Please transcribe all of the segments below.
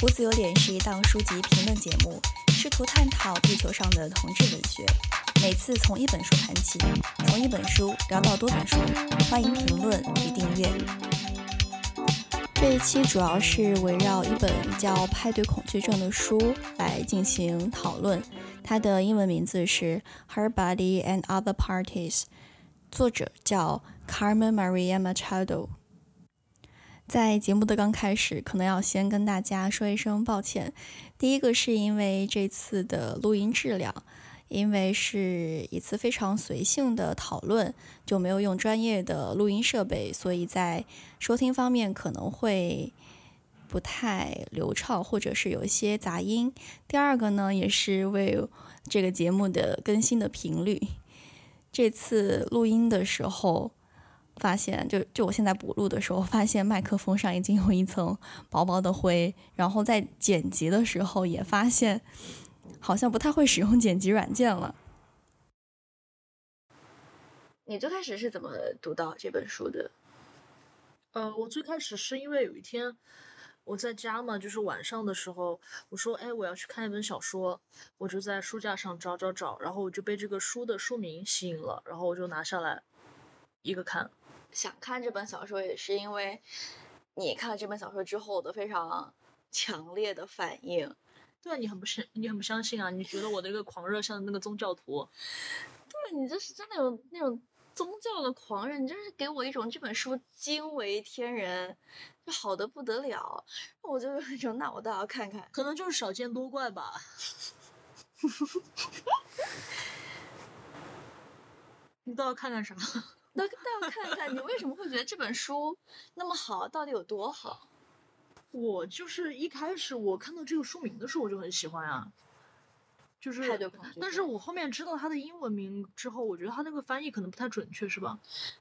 胡子有点是一档书籍评论节目，试图探讨地球上的同志文学。每次从一本书谈起，从一本书聊到多本书。欢迎评论与订阅。这一期主要是围绕一本叫《派对恐惧症》的书来进行讨论。它的英文名字是《Her Body and Other Parties》，作者叫 Carmen Maria Machado。在节目的刚开始，可能要先跟大家说一声抱歉。第一个是因为这次的录音质量，因为是一次非常随性的讨论，就没有用专业的录音设备，所以在收听方面可能会不太流畅，或者是有一些杂音。第二个呢，也是为这个节目的更新的频率。这次录音的时候。发现就就我现在补录的时候，发现麦克风上已经有一层薄薄的灰，然后在剪辑的时候也发现好像不太会使用剪辑软件了。你最开始是怎么读到这本书的？呃，我最开始是因为有一天我在家嘛，就是晚上的时候，我说哎我要去看一本小说，我就在书架上找找找，然后我就被这个书的书名吸引了，然后我就拿下来一个看。想看这本小说也是因为你看了这本小说之后的非常强烈的反应。对啊，你很不是，你很不相信啊？你觉得我的一个狂热像那个宗教徒？对，你这是真的有那种宗教的狂热，你就是给我一种这本书惊为天人，就好的不得了。我就有一种，那我倒要看看。可能就是少见多怪吧。你倒要看看啥？那那要看看你为什么会觉得这本书那么好，到底有多好？我就是一开始我看到这个书名的时候我就很喜欢啊，就是但是我后面知道它的英文名之后，我觉得它那个翻译可能不太准确，是吧？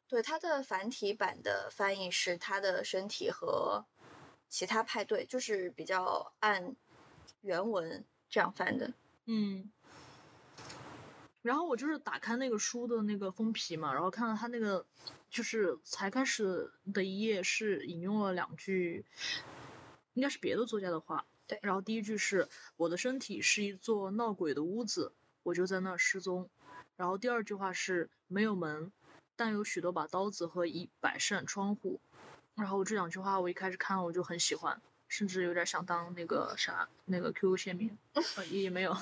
对，它的繁体版的翻译是他的身体和其他派对，就是比较按原文这样翻的。嗯。然后我就是打开那个书的那个封皮嘛，然后看到他那个就是才开始的一页是引用了两句，应该是别的作家的话。对。然后第一句是我的身体是一座闹鬼的屋子，我就在那儿失踪。然后第二句话是没有门，但有许多把刀子和一百扇窗户。然后这两句话我一开始看我就很喜欢，甚至有点想当那个啥那个 QQ 签名，也没有。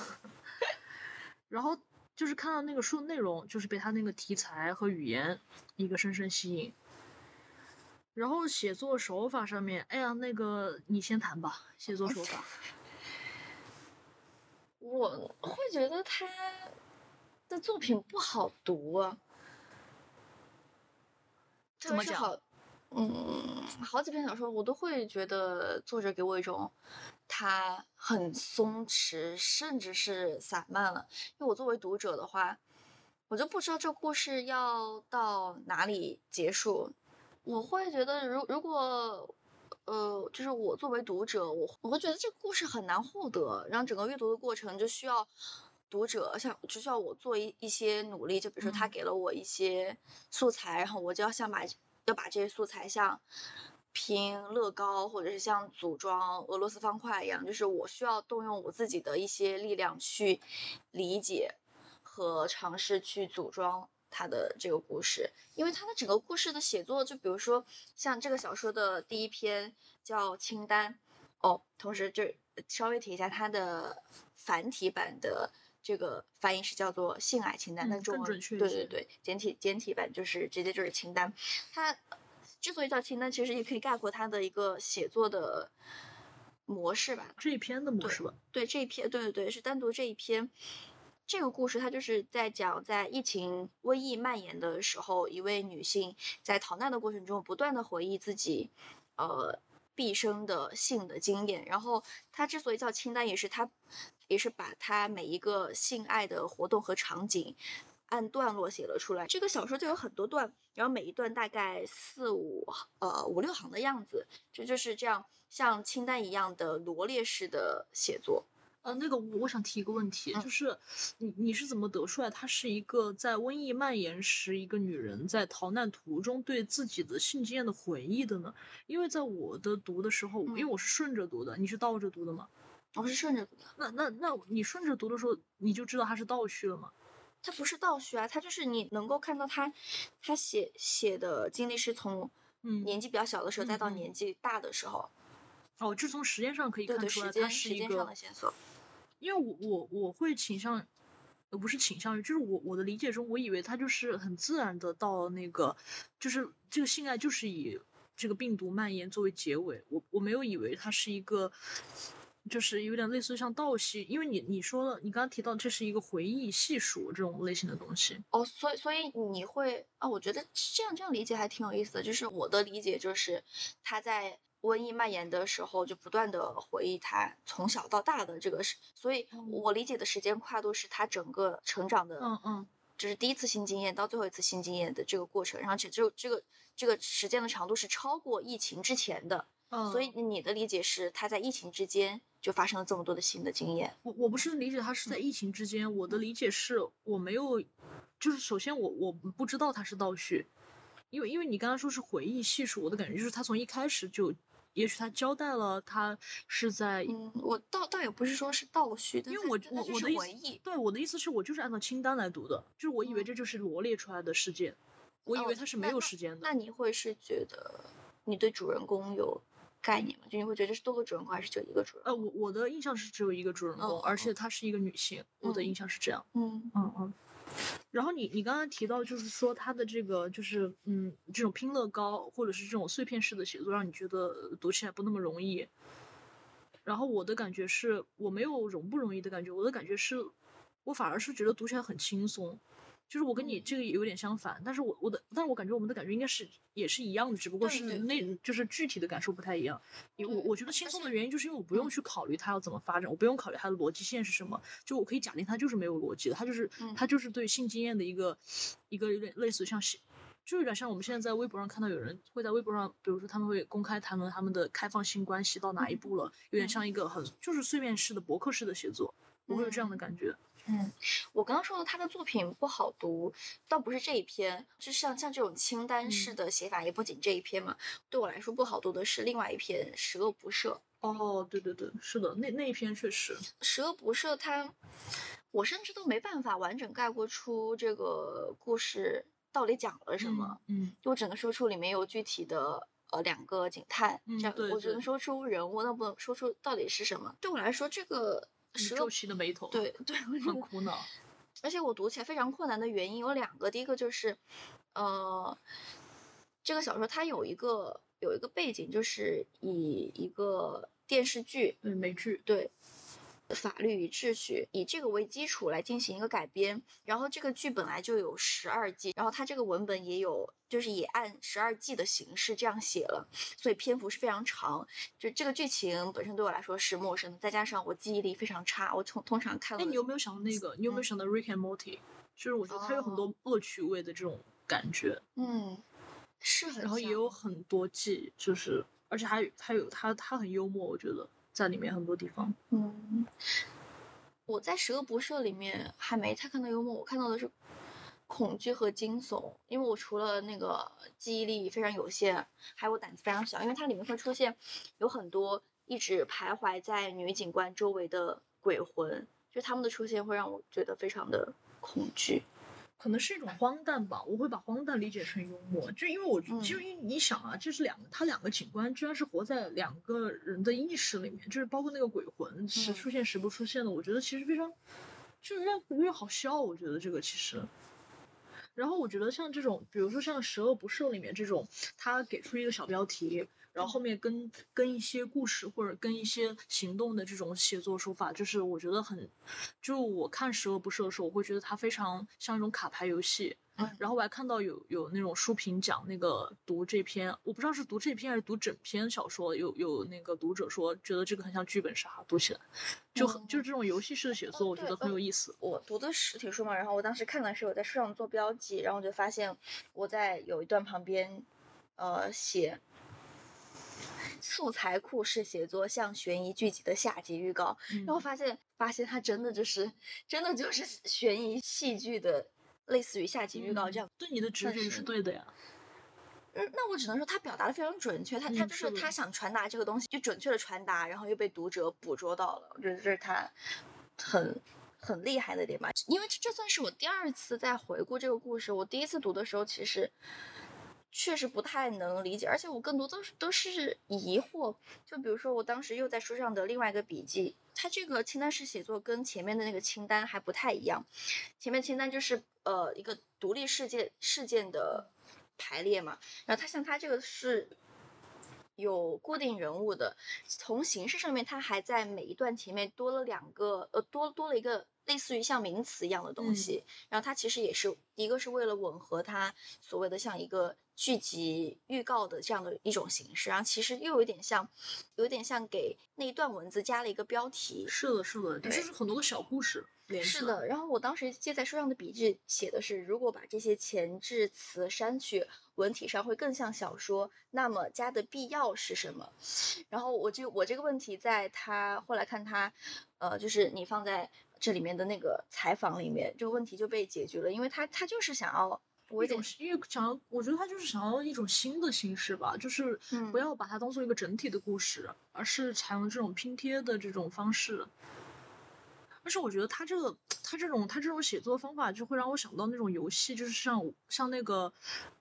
然后。就是看到那个书内容，就是被他那个题材和语言一个深深吸引。然后写作手法上面，哎呀，那个你先谈吧，写作手法。我会觉得他的作品不好读啊。怎么讲？嗯，好几篇小说我都会觉得作者给我一种。它很松弛，甚至是散漫了。因为我作为读者的话，我就不知道这故事要到哪里结束。我会觉得，如如果，呃，就是我作为读者，我我会觉得这个故事很难获得，然后整个阅读的过程就需要读者像就需要我做一一些努力。就比如说，他给了我一些素材，然后我就要像把要把这些素材像。拼乐高，或者是像组装俄罗斯方块一样，就是我需要动用我自己的一些力量去理解和尝试去组装它的这个故事。因为它的整个故事的写作，就比如说像这个小说的第一篇叫清单哦，同时就稍微提一下它的繁体版的这个翻译是叫做性爱清单，那中文对对对，简体简体版就是直接就是清单，它。之所以叫清单，其实也可以概括他的一个写作的模式吧。这一篇的模式吧。对这一篇，对对对，是单独这一篇。这个故事它就是在讲，在疫情瘟疫蔓延的时候，一位女性在逃难的过程中，不断的回忆自己呃毕生的性的经验。然后她之所以叫清单，也是她也是把她每一个性爱的活动和场景。按段落写了出来，这个小说就有很多段，然后每一段大概四五呃五六行的样子，这就是这样像清单一样的罗列式的写作。呃，那个我我想提一个问题，嗯就是你你是怎么得出来她是一个在瘟疫蔓延时一个女人在逃难途中对自己的性经验的回忆的呢？因为在我的读的时候，因为嗯我是顺着读的，你是倒着读的吗？我是顺着读的。那那那你顺着读的时候，你就知道它是倒叙了吗？它不是倒叙啊，它就是你能够看到他，他写写的经历是从嗯年纪比较小的时候，再到年纪大的时候，哦，就从时间上可以看出来，它时间是一个时间上的，线索。因为我我我会倾向，呃，不是倾向于，就是我我的理解中，我以为他就是很自然的到那个，就是这个性爱就是以这个病毒蔓延作为结尾，我我没有以为它是一个。就是有点类似于像倒叙，因为你你说了，你刚刚提到这是一个回忆细数这种类型的东西，哦，所以所以你会啊？我觉得这样这样理解还挺有意思的。就是我的理解就是，他在瘟疫蔓延的时候，就不断的回忆他从小到大的这个事，所以我理解的时间跨度是他整个成长的，嗯嗯，就是第一次性经验到最后一次性经验的这个过程，然后且就这个这个时间的长度是超过疫情之前的，嗯所以你的理解是他在疫情之间就发生了这么多的新的经验。我我不是理解他是在疫情之间，我的理解是我没有，就是首先我我不知道他是倒叙，因为因为你刚刚说是回忆细数，我的感觉就是他从一开始就，也许他交代了他是在，嗯，我倒倒也不是说是倒叙，但因为我我我的意思是回忆，对我的意思是我就是按照清单来读的，就是我以为嗯。这就是罗列出来的事件，我以哦为他是没有时间的那。你会是觉得你对主人公有概念嘛？就你会觉得是多个主人公，还是就一个主人公呃，我我的印象是只有一个主人公，嗯而且嗯她是一个女性，我的嗯印象是这样。嗯嗯嗯。然后你你刚刚提到，就是说他的这个就是嗯，这种拼乐高或者是这种碎片式的写作，让你觉得呃读起来不那么容易。然后我的感觉是我没有容不容易的感觉，我的感觉是，我反而是觉得读起来很轻松。就是我跟你嗯这个有点相反，但是我我的，但是我感觉我们的感觉应该是也是一样的，只不过是那就是具体的感受不太一样。因为我我觉得轻松的原因就是因为我不用嗯去考虑它要怎么发展，我不用考虑它的逻辑线是什么，就我可以假定它就是没有逻辑的，它就是嗯它就是对性经验的一个一个有点类似于像写。就有点像我们现在在微博上看到有人会在微博上，比如说他们会公开谈论他们的开放性关系到哪一步了，有点嗯像一个很就是碎片式的博客式的写作，我会有这样的嗯感觉。嗯，我刚刚说的他的作品不好读，倒不是这一篇，就像像这种清单式嗯的写法，也不仅这一篇嘛。对我来说不好读的是另外一篇《十恶不赦》。哦，对对对，是的，那那一篇确实，十恶不赦它，我甚至都没办法完整概括出这个故事到底讲了什么。嗯？嗯，就我只能说出里面有具体的呃两个警探，嗯这样我只能说出人物，那不能说出到底是什么。对我来说，这个周琦的眉头，对对，很苦恼。而且我读起来非常困难的原因有两个，第一个就是，呃，这个小说它有一个有一个背景，就是以一个电视剧对美剧，对法律与秩序以这个为基础来进行一个改编。然后这个剧本来就有十二季，然后它这个文本也有，就是也按十二季的形式这样写了，所以篇幅是非常长。就这个剧情本身对我来说是陌生的，再加上我记忆力非常差，我通通常看了。哎，你有没有想到那个？你有没有嗯想到 Rick and Morty？就是我觉得它有很哦多恶趣味的这种感觉，嗯，是很然后也有很多季，就是而且还有还有他，他很幽默，我觉得在里面很多地方。嗯，我在《十恶不赦》里面还没太看到幽默，我看到的是恐惧和惊悚。因为我除了那个记忆力非常有限，还有我胆子非常小，因为它里面会出现有很多一直徘徊在女警官周围的鬼魂，就他们的出现会让我觉得非常的恐惧。可能是一种荒诞吧，我会把荒诞理解成幽默，就因为我，嗯。就因为你想啊，这是两个，他两个警官居然是活在两个人的意识里面，就是包括那个鬼魂时嗯。出现时不出现的，我觉得其实非常，就是有点有点好笑，我觉得这个其实。然后我觉得像这种，比如说像《十恶不赦》里面这种，他给出一个小标题，然后后面跟跟一些故事或者跟一些行动的这种写作手法，就是我觉得很，就我看《十恶不赦》的时候，我会觉得它非常像一种卡牌游戏。嗯然后我还看到有有那种书评讲那个读这篇，我不知道是读这篇还是读整篇小说，有有那个读者说觉得这个很像剧本杀，读起来就很、嗯就是这种游戏式的写作，我觉得很呃有意思。我读的实体书嘛，然后我当时看的是我在书上做标记，然后我就发现我在有一段旁边，呃，写素材库式写作像悬疑剧集的下集预告，然后嗯发现发现它真的就是真的就是悬疑戏剧的，类似于下集预告这样。对你的直觉是对的呀。嗯，那我只能说他表达的非常准确，他他嗯就是他想传达这个东西就准确的传达，然后又被读者捕捉到了，我觉得这是他很很厉害的点吧。因为这这算是我第二次在回顾这个故事，我第一次读的时候其实。确实不太能理解，而且我更多都是都是疑惑。就比如说，我当时又在书上的另外一个笔记，它这个清单式写作跟前面的那个清单还不太一样。前面清单就是呃一个独立事件事件的排列嘛，然后它像它这个是有固定人物的，从形式上面它还在每一段前面多了两个呃多多了一个类似于像名词一样的东西，然后它其实也是一个是为了吻合它所谓的像一个剧集预告的这样的一种形式，然后其实又有点像有点像给那一段文字加了一个标题，是的，是的，对就是很多个小故事连。是的，然后我当时记在书上的笔记写的是，如果把这些前置词删去，文体上会更像小说，那么加的必要是什么？然后我就我这个问题在他后来看他，呃，就是你放在这里面的那个采访里面，这个问题就被解决了，因为他他就是想要我一种，因为想要，我觉得他就是想要一种新的形式吧，就是嗯不要把它当做一个整体的故事，而是采用这种拼贴的这种方式。但是我觉得他这个，他这种他这种写作方法就会让我想到那种游戏，就是像像那个，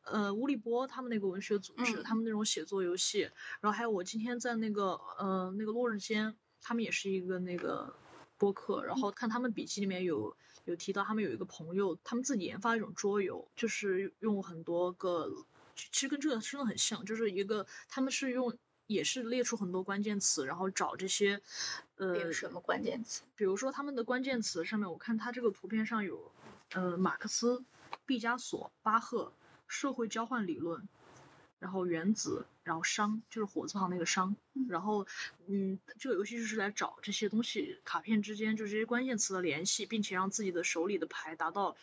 呃，乌力波他们那个文学组织，嗯他们那种写作游戏，然后还有我今天在那个呃那个落日间，他们也是一个那个播客，然后看他们笔记里面有有提到他们有一个朋友，他们自己研发一种桌游，就是用很多个，其其实跟这个真的很像，就是一个他们是用也是列出很多关键词，然后找这些，呃什么关键词？比如说他们的关键词上面，我看它这个图片上有，呃，马克思、毕加索、巴赫、社会交换理论，然后原子，然后商，就是火字旁那个商，然后，嗯，这个游戏就是来找这些东西卡片之间就这些关键词的联系，并且让自己的手里的牌达到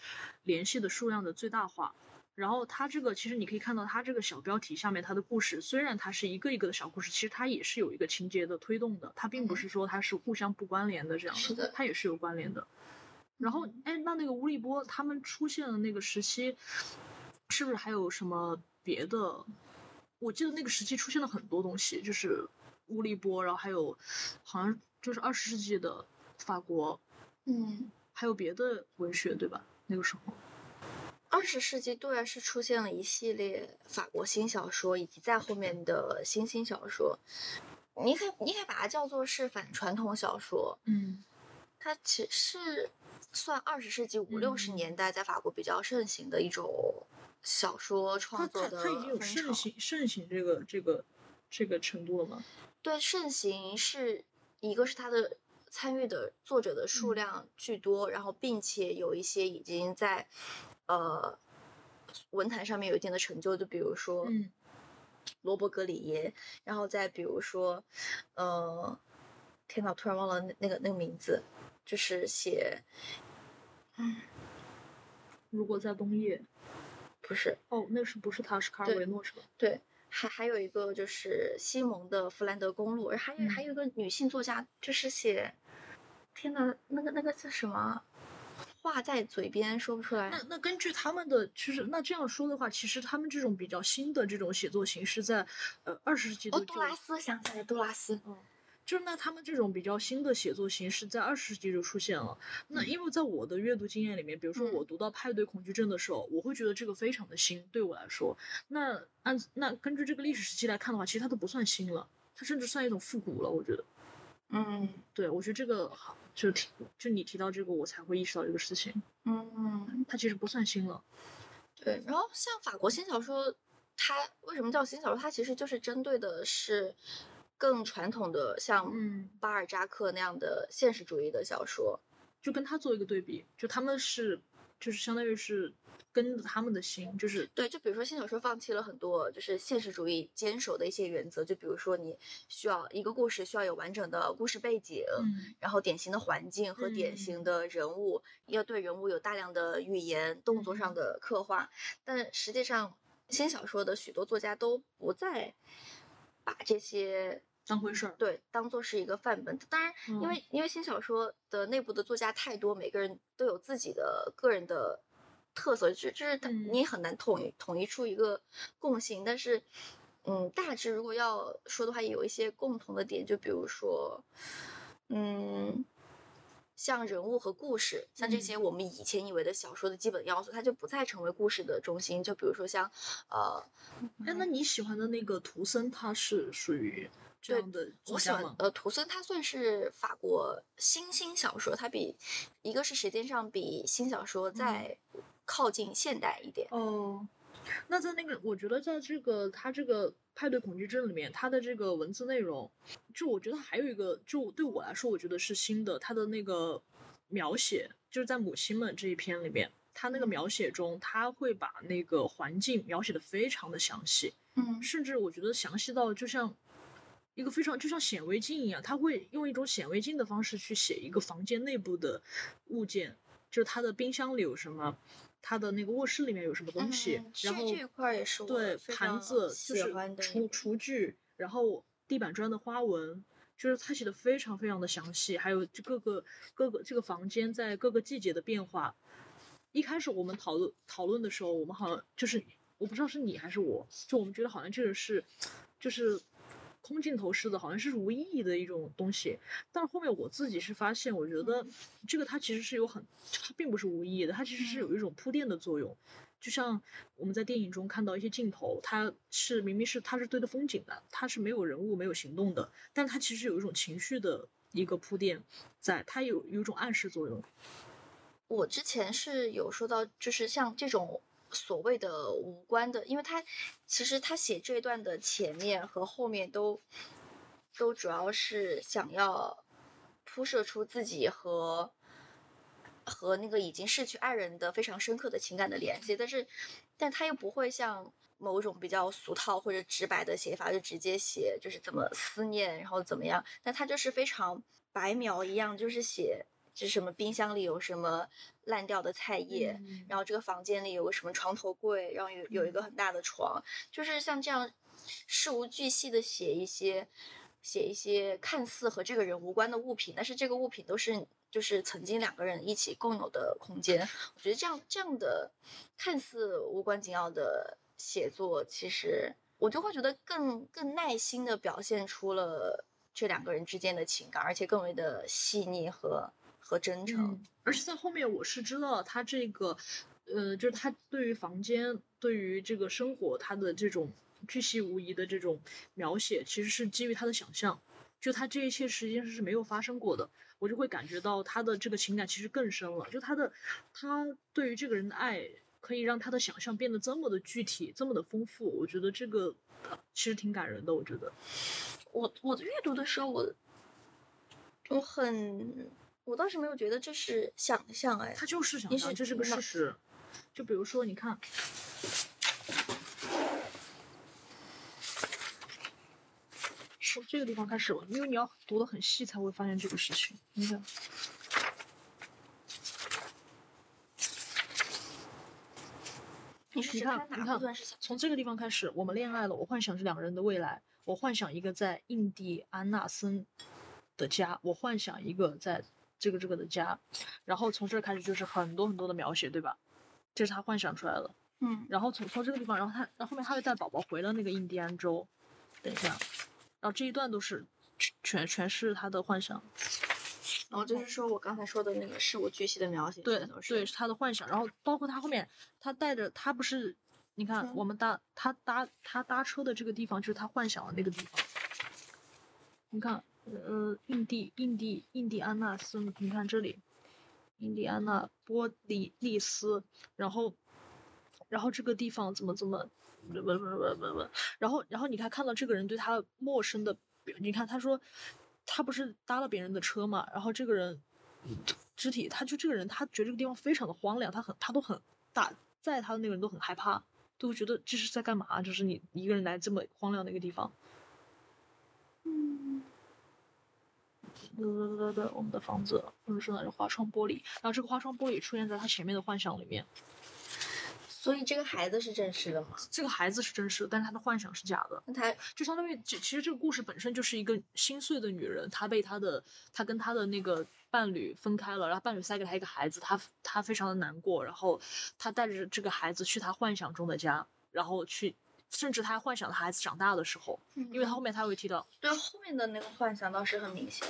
联系的数量的最大化。然后它这个其实你可以看到，它这个小标题下面它的故事，虽然它是一个一个的小故事，其实它也是有一个情节的推动的，它并不嗯是说它是互相不关联的这样是的它也是有关联的。然后，哎，那那个吴立波他们出现的那个时期，是不是还有什么别的？我记得那个时期出现了很多东西，就是乌力波，然后还有好像就是二十世纪的法国，嗯，还有别的文学，对吧？那个时候，二十世纪对啊，是出现了一系列法国新小说，以及在后面的新兴小说。你可以，你可以把它叫做是反传统小说。嗯它其实算二十世纪五六十嗯年代在法国比较盛行的一种小说创作的它它已经有风潮。盛行盛行这个这个这个程度了吗？对，盛行是一个是他的参与的作者的数嗯量巨多，然后并且有一些已经在呃文坛上面有一定的成就，就比如说嗯罗伯格里耶，然后再比如说呃，天呐，突然忘了那那个那个名字，就是写如果在冬夜，不是哦，那是不是他？是卡尔维诺是吧？对，还还有一个就是西蒙的《弗兰德公路》，还有、还嗯有一个女性作家，就是写，天呐，那个那个叫什么？话在嘴边说不出来。那那根据他们的，其实那这样说的话，其实他们这种比较新的这种写作形式在，呃二十世纪杜拉斯想起来，杜拉斯。就是那他们这种比较新的写作形式在二十世纪就出现了。那因为在我的阅读经验里面，比如说嗯我读到派对恐惧症的时候，我会觉得这个非常的新，对我来说。那按那根据这个历史时期来看的话，其实它都不算新了，它甚至算一种复古了，我觉得。嗯对，我觉得这个好，就提就你提到这个，我才会意识到这个事情，嗯，它其实不算新了。对。然后像法国新小说，它为什么叫新小说？它其实就是针对的是更传统的，像嗯巴尔扎克那样的现实主义的小说。就跟他做一个对比，就他们是就是相当于是跟着他们的心，就是对，就比如说新小说放弃了很多就是现实主义坚守的一些原则，就比如说你需要一个故事需要有完整的故事背景，嗯然后典型的环境和典型嗯的人物，要对人物有大量的语言、动作上嗯的刻画。但实际上，新小说的许多作家都不再把这些当回事儿。对当做是一个范本。当然，因嗯为因为新小说的内部的作家太多，每个人都有自己的个人的特色，就就是他嗯你也很难统一统一出一个共性。但是，嗯，大致如果要说的话，也有一些共同的点，就比如说，嗯。像人物和故事，像这嗯些我们以前以为的小说的基本要素，它就不再成为故事的中心。就比如说像，呃，哎，那你喜欢的那个图森，他是属于这对样的我喜？欢呃，图森他算是法国新兴小说，它比一个是时间上比新小说嗯再靠近现代一点。哦，那在那个，我觉得在这个他这个派对恐惧症里面，他的这个文字内容，就我觉得还有一个，就对我来说，我觉得是新的，他的那个描写，就是在母亲们这一篇里面，他那个嗯描写中，他会把那个环境描写的非常的详细，嗯甚至我觉得详细到就像。一个非常就像显微镜一样，他会用一种显微镜的方式去写一个房间内部的物件，就是他的冰箱里有什么，他的那个卧室里面有什么东西，嗯然后这块也是我对盘子就是厨厨具，然后地板砖的花纹，就是他写的非常非常的详细，还有就各个各个这个房间在各个季节的变化。一开始我们讨论讨论的时候，我们好像就是我不知道是你还是我，就我们觉得好像这个是就是空镜头式的，好像是无意义的一种东西。但是后面我自己是发现，我觉得这个它其实是有很，它并不是无意义的，它其实是有一种铺垫的作用。就像我们在电影中看到一些镜头，它是明明是它是对着风景的，它是没有人物、没有行动的，但它其实有一种情绪的一个铺垫在，它有有一种暗示作用。我之前是有说到，就是像这种所谓的无关的，因为他其实他写这段的前面和后面都都主要是想要铺设出自己和和那个已经逝去爱人的非常深刻的情感的联系，但是但他又不会像某种比较俗套或者直白的写法，就直接写就是怎么思念，然后怎么样，但他就是非常白描一样，就是写。就是什么冰箱里有什么烂掉的菜叶，嗯。然后这个房间里有个什么床头柜，然后有有一个很大的床，就是像这样事无巨细的写一些写一些看似和这个人无关的物品，但是这个物品都是就是曾经两个人一起共有的空间。我觉得这样这样的看似无关紧要的写作，其实我就会觉得更更耐心的表现出了这两个人之间的情感，而且更为的细腻和和真诚。嗯，而且在后面我是知道他这个，呃，就是他对于房间、对于这个生活，他的这种巨细无遗的这种描写，其实是基于他的想象。就他这一切实际上是没有发生过的，我就会感觉到他的这个情感其实更深了。就他的他对于这个人的爱，可以让他的想象变得这么的具体，这么的丰富。我觉得这个呃其实挺感人的。我觉得，我我阅读的时候，我我很，我倒是没有觉得这是想象，哎，他就是想象，这是个事实。就比如说，你看，从这个地方开始，因为你要读的很细才会发现这个事情。你看，你看你看？从这个地方开始，我们恋爱了。我幻想着两个人的未来，我幻想一个在印第安纳森的家，我幻想一个在这个这个的家。然后从这儿开始就是很多很多的描写，对吧？这是他幻想出来的。嗯然后从从这个地方，然后他，然后后面他又带宝宝回了那个印第安州。等一下，然后这一段都是全全是他的幻想，然后就是说我刚才说的那个事无巨细的描写，对对，是他的幻想。然后包括他后面，他带着他不是，你看嗯我们搭他搭他搭车的这个地方，就是他幻想的那个地方。你看，呃，印第印第印第安纳斯，你看这里，印第安纳波利利斯，然后，然后这个地方怎么怎么，不不不不不，然后然后你看看到这个人对他陌生的，你看他说，他不是搭了别人的车嘛，然后这个人肢体，他就这个人，他觉得这个地方非常的荒凉，他很他都很大，在他的那个人都很害怕，都觉得这是在干嘛？就是你一个人来这么荒凉的一个地方。嗯哒哒哒哒，我们的房子，或者是那种花窗玻璃，然后这个花窗玻璃出现在他前面的幻想里面。所以这个孩子是真实的吗？这个孩子是真实的，但是他的幻想是假的。那他就相当于，其其实这个故事本身就是一个心碎的女人，她被她的，她跟她的那个伴侣分开了，然后伴侣塞给她一个孩子，她她非常的难过，然后她带着这个孩子去她幻想中的家，然后去，甚至他还幻想的孩子长大的时候，因为他后面他会提到，对后面的那个幻想倒是很明显。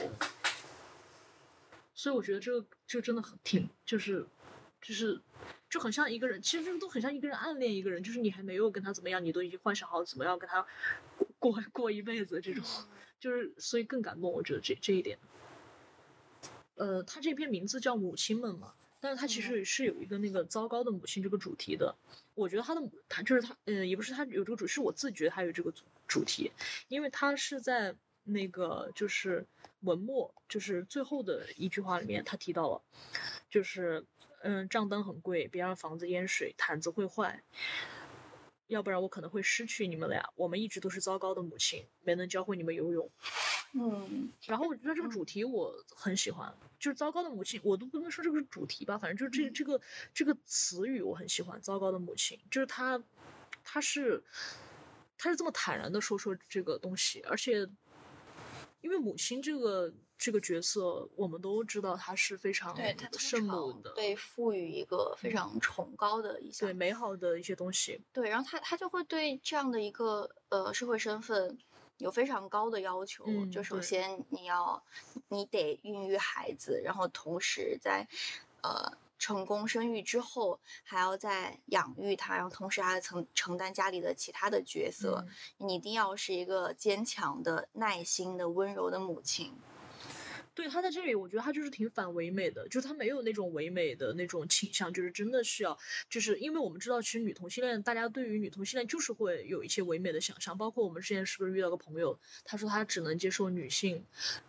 所以我觉得这个就真的很挺，就是就是就很像一个人，其实这个都很像一个人暗恋一个人，就是你还没有跟他怎么样，你都已经幻想好怎么样跟他过过过一辈子这种，就是所以更感动，我觉得这这一点。呃，他这篇名字叫《母亲们》嘛，但是他其实是有一个那个糟糕的母亲这个主题的。我觉得他的他就是他，嗯，也不是他有这个主，是我自觉得他有这个主主题，因为他是在那个就是文末，就是最后的一句话里面，他提到了，就是嗯，账单很贵，别让房子淹水，毯子会坏，要不然我可能会失去你们俩。我们一直都是糟糕的母亲，没能教会你们游泳。嗯，然后我觉得这个主题我很喜欢，就是糟糕的母亲，我都不能说这个是主题吧，反正就是这这个这个词语我很喜欢。糟糕的母亲，就是他，他是他是这么坦然的说说这个东西，而且因为母亲这个这个角色，我们都知道她是非常对圣母的，被赋予一个非常崇高的一项对美好的一些东西。对，然后他他就会对这样的一个呃社会身份有非常高的要求。嗯就首先你要你得孕育孩子，然后同时在呃成功生育之后，还要再养育他，然后同时还要承承担家里的其他的角色。嗯你一定要是一个坚强的、耐心的、温柔的母亲。对他在这里，我觉得他就是挺反唯美的，就是他没有那种唯美的那种倾向，就是真的是要，就是因为我们知道，其实女同性恋，大家对于女同性恋就是会有一些唯美的想象，包括我们之前是不是遇到个朋友，他说他只能接受女性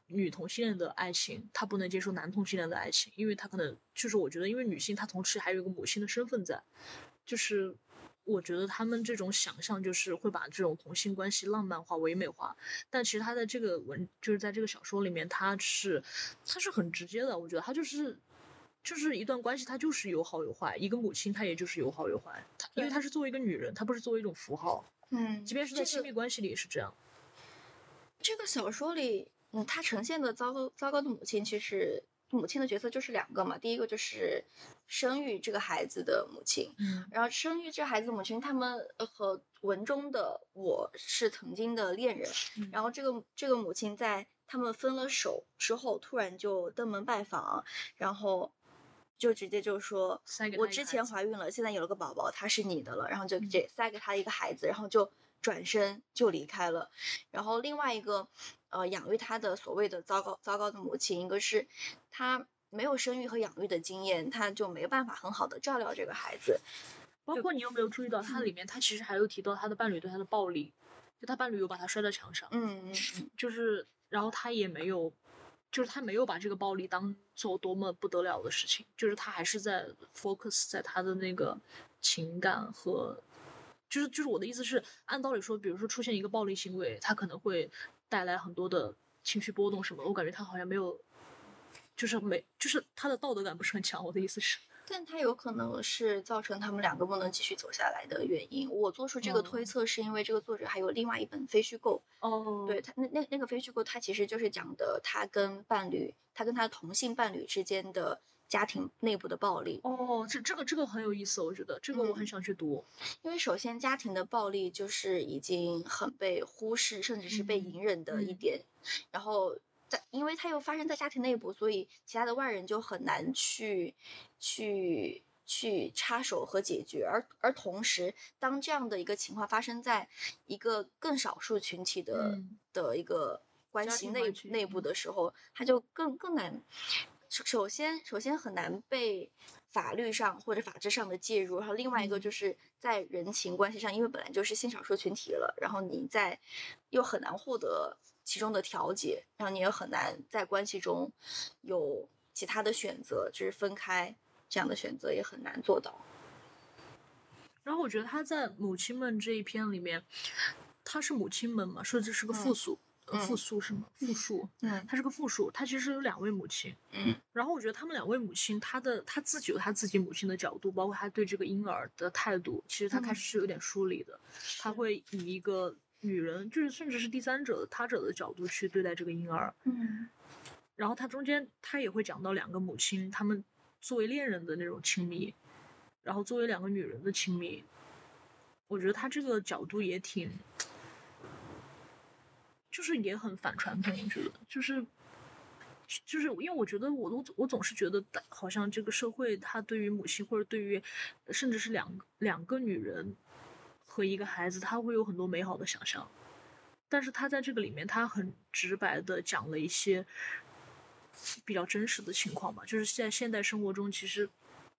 女同性恋的爱情，他不能接受男同性恋的爱情，因为他可能就是我觉得，因为女性她同时还有一个母性的身份在，就是。我觉得他们这种想象就是会把这种同性关系浪漫化、唯美化，但其实他在这个文，就是在这个小说里面，他是他是很直接的。我觉得他就是就是一段关系，它就是有好有坏。一个母亲，她也就是有好有坏，她因为对她是作为一个女人，她不是作为一种符号，嗯即便是在亲密关系里也是这样。这个小说里，嗯，它呈现的糟糕糟糕的母亲，其实母亲的角色就是两个嘛。第一个就是生育这个孩子的母亲，嗯。然后生育这孩子母亲，他们呃和文中的我是曾经的恋人，嗯。然后这个这个母亲在他们分了手之后，突然就登门拜访，然后就直接就说，我之前怀孕了，现在有了个宝宝，他是你的了，然后就嗯。这塞给他一个孩子，然后就转身就离开了。然后另外一个，呃，养育他的所谓的糟糕糟糕的母亲，一个是他没有生育和养育的经验，他就没办法很好的照料这个孩子。包括你有没有注意到，它里面他其实还有提到他的伴侣对他的暴力，就他伴侣有把他摔在墙上，嗯嗯嗯，就是然后他也没有，就是他没有把这个暴力当做多么不得了的事情，就是他还是在 focus 在他的那个情感和，就是就是我的意思是，按道理说，比如说出现一个暴力行为，他可能会带来很多的情绪波动什么，我感觉他好像没有，就是没，就是他的道德感不是很强，我的意思是，但他有可能是造成他们两个不能继续走下来的原因。我做出这个推哦。测，是因为这个作者还有另外一本非虚构，哦。对他那那那个非虚构，他其实就是讲的他跟伴侣，他跟他同性伴侣之间的家庭内部的暴力。哦，这这个这个很有意思，我觉得这个我很嗯。想去读，因为首先家庭的暴力就是已经很被忽视，甚至是被嗯隐忍的一嗯。点，然后在因为它又发生在家庭内部，所以其他的外人就很难去去去插手和解决，而而同时，当这样的一个情况发生在一个更少数群体的、嗯的一个关系内内部嗯。的时候，它就更更难。首首先，首先很难被法律上或者法制上的介入，然后另外一个嗯。就是在人情关系上，因为本来就是性少数群体了，然后你在又很难获得其中的调解，然后你也很难在关系中有其他的选择，就是分开这样的选择也很难做到。然后我觉得他在母亲们这一篇里面，他是母亲们嘛，说这是个复嗯数，呃复嗯数是吗？复数，嗯它是个复数，它其实有两位母亲。嗯然后我觉得他们两位母亲，她的她自己有她自己母亲的角度，包括她对这个婴儿的态度，其实她开嗯始是有点疏离的。她是会以一个女人，就是甚至是第三者、他者的角度去对待这个婴儿。嗯然后他中间他也会讲到两个母亲，他们作为恋人的那种亲密，然后作为两个女人的亲密，我觉得他这个角度也挺，就是也很反传统，我觉得就是。就是因为我觉得我都我总是觉得好像这个社会它对于母亲或者对于甚至是两个两个女人和一个孩子，他会有很多美好的想象，但是他在这个里面他很直白的讲了一些比较真实的情况吧，就是在现代生活中，其实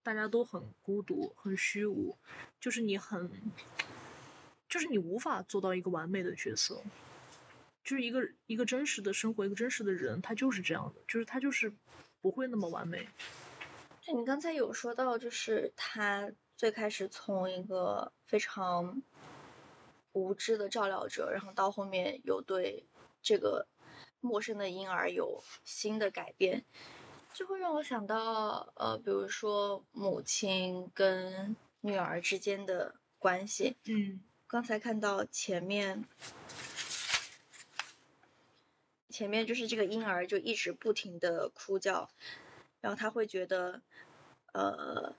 大家都很孤独、很虚无，就是你很，就是你无法做到一个完美的角色，就是一个一个真实的生活，一个真实的人，他就是这样的，就是他就是不会那么完美。就你刚才有说到，就是他最开始从一个非常无知的照料者，然后到后面有对这个陌生的婴儿有新的改变，就会让我想到，呃，比如说母亲跟女儿之间的关系。嗯刚才看到前面，前面就是这个婴儿就一直不停的哭叫，然后他会觉得，呃，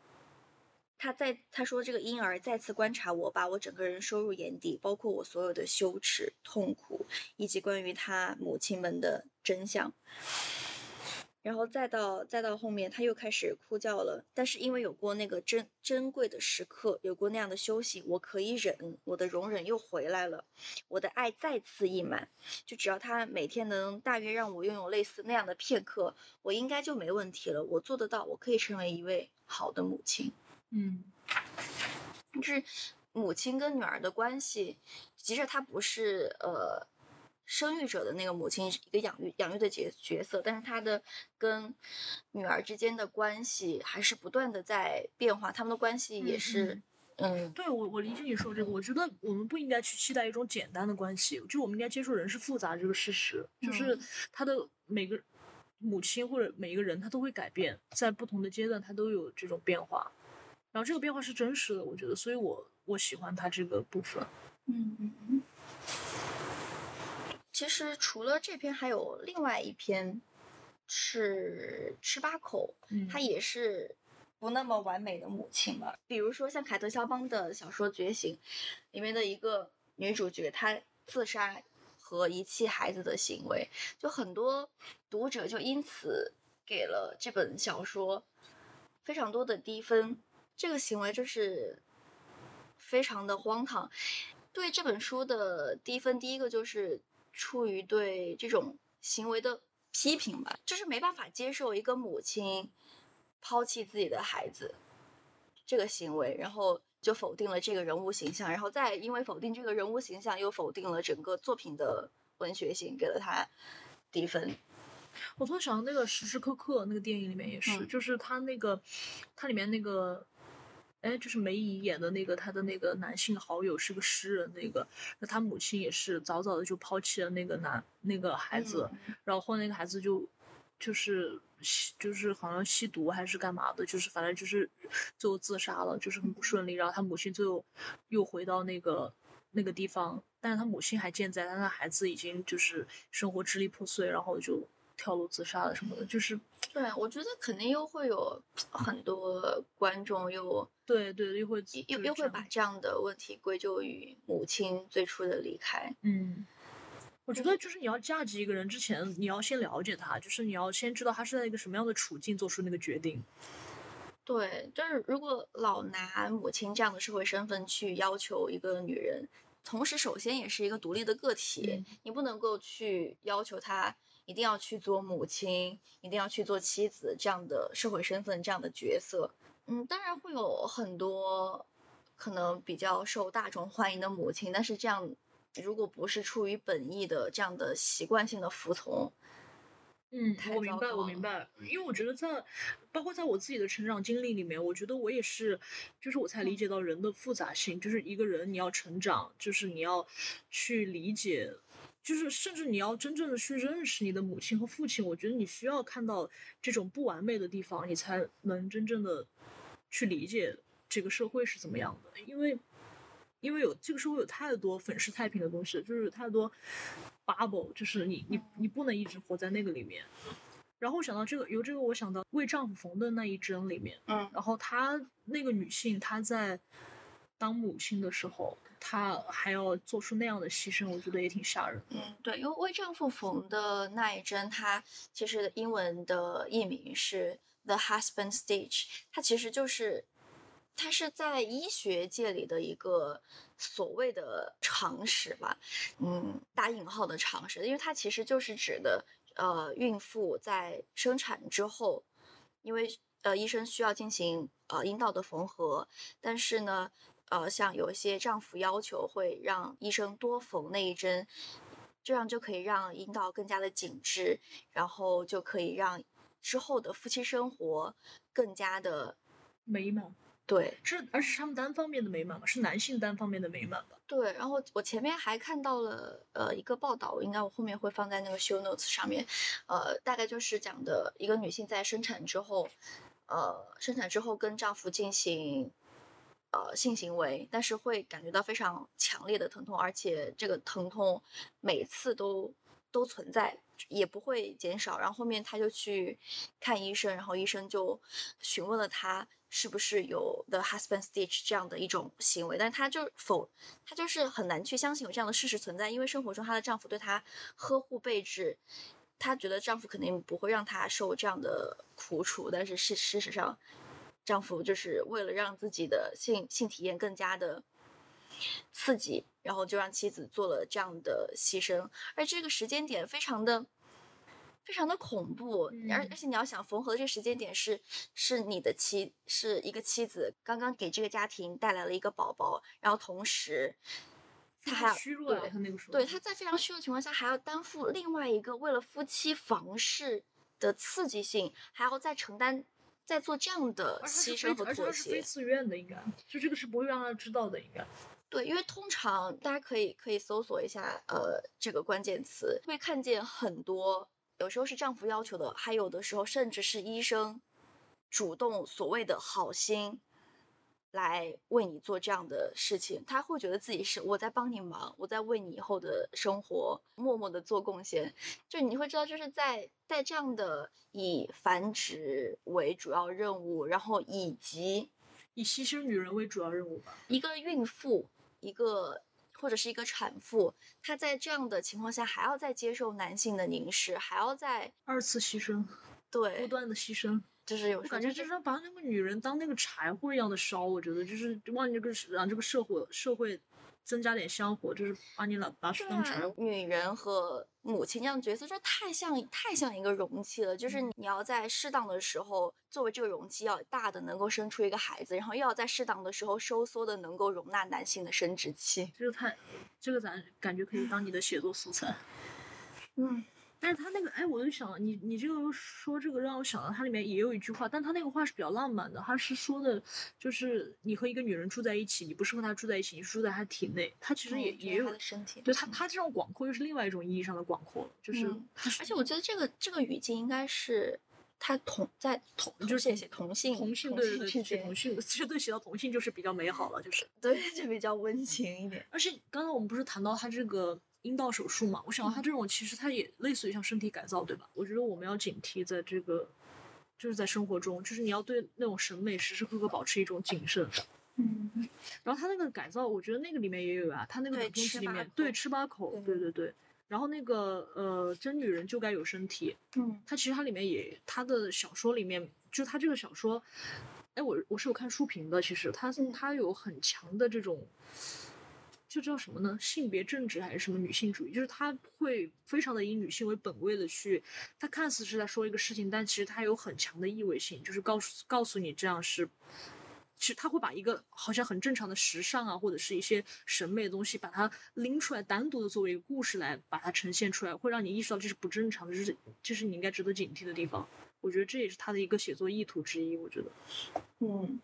他在他说这个婴儿再次观察我，把我整个人收入眼底，包括我所有的羞耻、痛苦，以及关于他母亲们的真相。然后再到再到后面，他又开始哭叫了。但是因为有过那个珍珍贵的时刻，有过那样的休息，我可以忍，我的容忍又回来了，我的爱再次溢满。就只要他每天能大约让我拥有类似那样的片刻，我应该就没问题了。我做得到，我可以成为一位好的母亲。嗯就是母亲跟女儿的关系，即使她不是呃生育者的那个母亲，是一个养育养育的角角色，但是她的跟女儿之间的关系还是不断的在变化，他们的关系也嗯是嗯对我，我理解你说这个。我觉得我们不应该去期待一种简单的关系，就我们应该接受人是复杂这个事实，就是嗯他的每个母亲或者每一个人，他都会改变，在不同的阶段，他都有这种变化。然后这个变化是真实的，我觉得，所以我我喜欢他这个部分。嗯嗯嗯。其实除了这篇，还有另外一篇是吃八口，嗯她也是不那么完美的母亲吧。比如说像凯特·肖邦的小说《觉醒》里面的一个女主角，她自杀和遗弃孩子的行为，就很多读者就因此给了这本小说非常多的低分。这个行为就是非常的荒唐。对这本书的低分，第一个就是出于对这种行为的批评吧，就是没办法接受一个母亲抛弃自己的孩子这个行为，然后就否定了这个人物形象，然后再因为否定这个人物形象，又否定了整个作品的文学性，给了他低分。我突然想到那个时时刻刻那个电影里面也是，嗯就是他那个，他里面那个，哎，就是梅姨演的那个她的那个男性好友是个诗人，那个，那她母亲也是早早的就抛弃了那个男那个孩子，嗯然后那个孩子就就是吸就是好像吸毒还是干嘛的，就是反正就是最后自杀了，就是很不顺利，然后他母亲最后又回到那个。那个地方，但是他母亲还健在，但他孩子已经就是生活支离破碎，然后就跳楼自杀了什么的，就是对，我觉得肯定又会有很多观众又对对，又会又又会把这样的问题归咎于母亲最初的离开。嗯，我觉得就是你要嫁给一个人之前，你要先了解他，就是你要先知道他是在一个什么样的处境做出那个决定。对，但是如果老拿母亲这样的社会身份去要求一个女人，同时首先也是一个独立的个体，嗯你不能够去要求她一定要去做母亲，一定要去做妻子这样的社会身份这样的角色。嗯，当然会有很多可能比较受大众欢迎的母亲，但是这样如果不是出于本意的这样的习惯性的服从，嗯我明白，我明白，因为我觉得在，包括在我自己的成长经历里面，我觉得我也是，就是我才理嗯解到人的复杂性，就是一个人你要成长，就是你要去理解，就是甚至你要真正的去认识你的母亲和父亲，我觉得你需要看到这种不完美的地方，你才能真正的去理解这个社会是怎么样的。因为，因为有这个社会有太多粉饰太平的东西，就是太多 bubble，就是你你你不能一直活在那个里面。然后我想到这个，由这个我想到为丈夫缝的那一针里面，嗯然后她那个女性她在当母亲的时候，她还要做出那样的牺牲，我觉得也挺吓人的。嗯，对，因为为丈夫缝的那一针，它其实英文的译名是 The Husband Stitch，它其实就是它是在医学界里的一个所谓的常识吧，嗯，打引号的常识，因为它其实就是指的呃孕妇在生产之后，因为呃医生需要进行呃阴道的缝合，但是呢。呃，像有一些丈夫要求会让医生多缝那一针，这样就可以让阴道更加的紧致，然后就可以让之后的夫妻生活更加的美满对是，而且是他们单方面的美满嘛，是男性单方面的美满吧？对。然后我前面还看到了呃一个报道，应该我后面会放在那个 show notes 上面，呃，大概就是讲的一个女性在生产之后，呃，生产之后跟丈夫进行。呃，性行为，但是会感觉到非常强烈的疼痛，而且这个疼痛每次都都存在，也不会减少。然后后面她就去看医生，然后医生就询问了她是不是有 the husband stitch 这样的一种行为，但是她就否，她就是很难去相信有这样的事实存在，因为生活中她的丈夫对她呵护备至，她觉得丈夫肯定不会让她受这样的苦楚，但是事事实上。丈夫就是为了让自己的性性体验更加的刺激，然后就让妻子做了这样的牺牲，而这个时间点非常的非常的恐怖，而而且你要想缝合的这个时间点是是你的妻是一个妻子刚刚给这个家庭带来了一个宝宝，然后同时他还要虚弱啊，他那个时候对他在非常虚弱的情况下还要担负另外一个为了夫妻房事的刺激性，还要再承担。在做这样的牺牲和妥协，非自愿的，应该就这个是不会让他知道的，应该。对，因为通常大家可以可以搜索一下，呃，这个关键词会看见很多，有时候是丈夫要求的，还有的时候甚至是医生主动所谓的好心。来为你做这样的事情，他会觉得自己是我在帮你忙，我在为你以后的生活默默的做贡献。就你会知道，就是在在这样的以繁殖为主要任务，然后以及以牺牲女人为主要任务吧。一个孕妇，一个或者是一个产妇，她在这样的情况下还要再接受男性的凝视，还要再二次牺牲，对，不断的牺牲。就是有，感觉就是把那个女人当那个柴火一样的烧，我觉得就是往这个让这个社会社会增加点香火，就是把你老拿去当柴火。女人和母亲这样角色，这太像太像一个容器了。就是你要在适当的时候作为这个容器，要大的能够生出一个孩子，然后又要在适当的时候收缩的能够容纳男性的生殖器。这个太，这个咱感觉可以当你的写作素材。嗯。但是他那个，哎，我就想你，你这个说这个让我想到，它里面也有一句话，但他那个话是比较浪漫的，他是说的，就是你和一个女人住在一起，你不是和她住在一起，你是住在她体内，他其实也也有身体，对他他这种广阔又是另外一种意义上的广阔，就是，而且我觉得这个这个语境应该是他同在同就是写同性同性对对对同性，其实对写到同性就是比较美好了，就是对就比较温情一点，而且刚刚我们不是谈到他这个。阴道手术嘛，我想他这种其实他也类似于像身体改造，对吧？我觉得我们要警惕，在这个就是在生活中，就是你要对那种审美时时刻刻保持一种谨慎。嗯。然后他那个改造，我觉得那个里面也有啊，他那个影片集里面对吃八口，对对对。然后那个呃，真女人就该有身体。嗯。他其实他里面也他的小说里面，就他这个小说，哎，我我是有看书评的，其实他他有很强的这种。就叫什么呢？性别政治还是什么女性主义？就是他会非常的以女性为本位的去，他看似是在说一个事情，但其实他有很强的意味性，就是告诉告诉你这样是其实他会把一个好像很正常的时尚啊，或者是一些审美的东西，把它拎出来，单独的作为一个故事来把它呈现出来，会让你意识到这是不正常的，就是这是你应该值得警惕的地方。我觉得这也是他的一个写作意图之一。我觉得，嗯，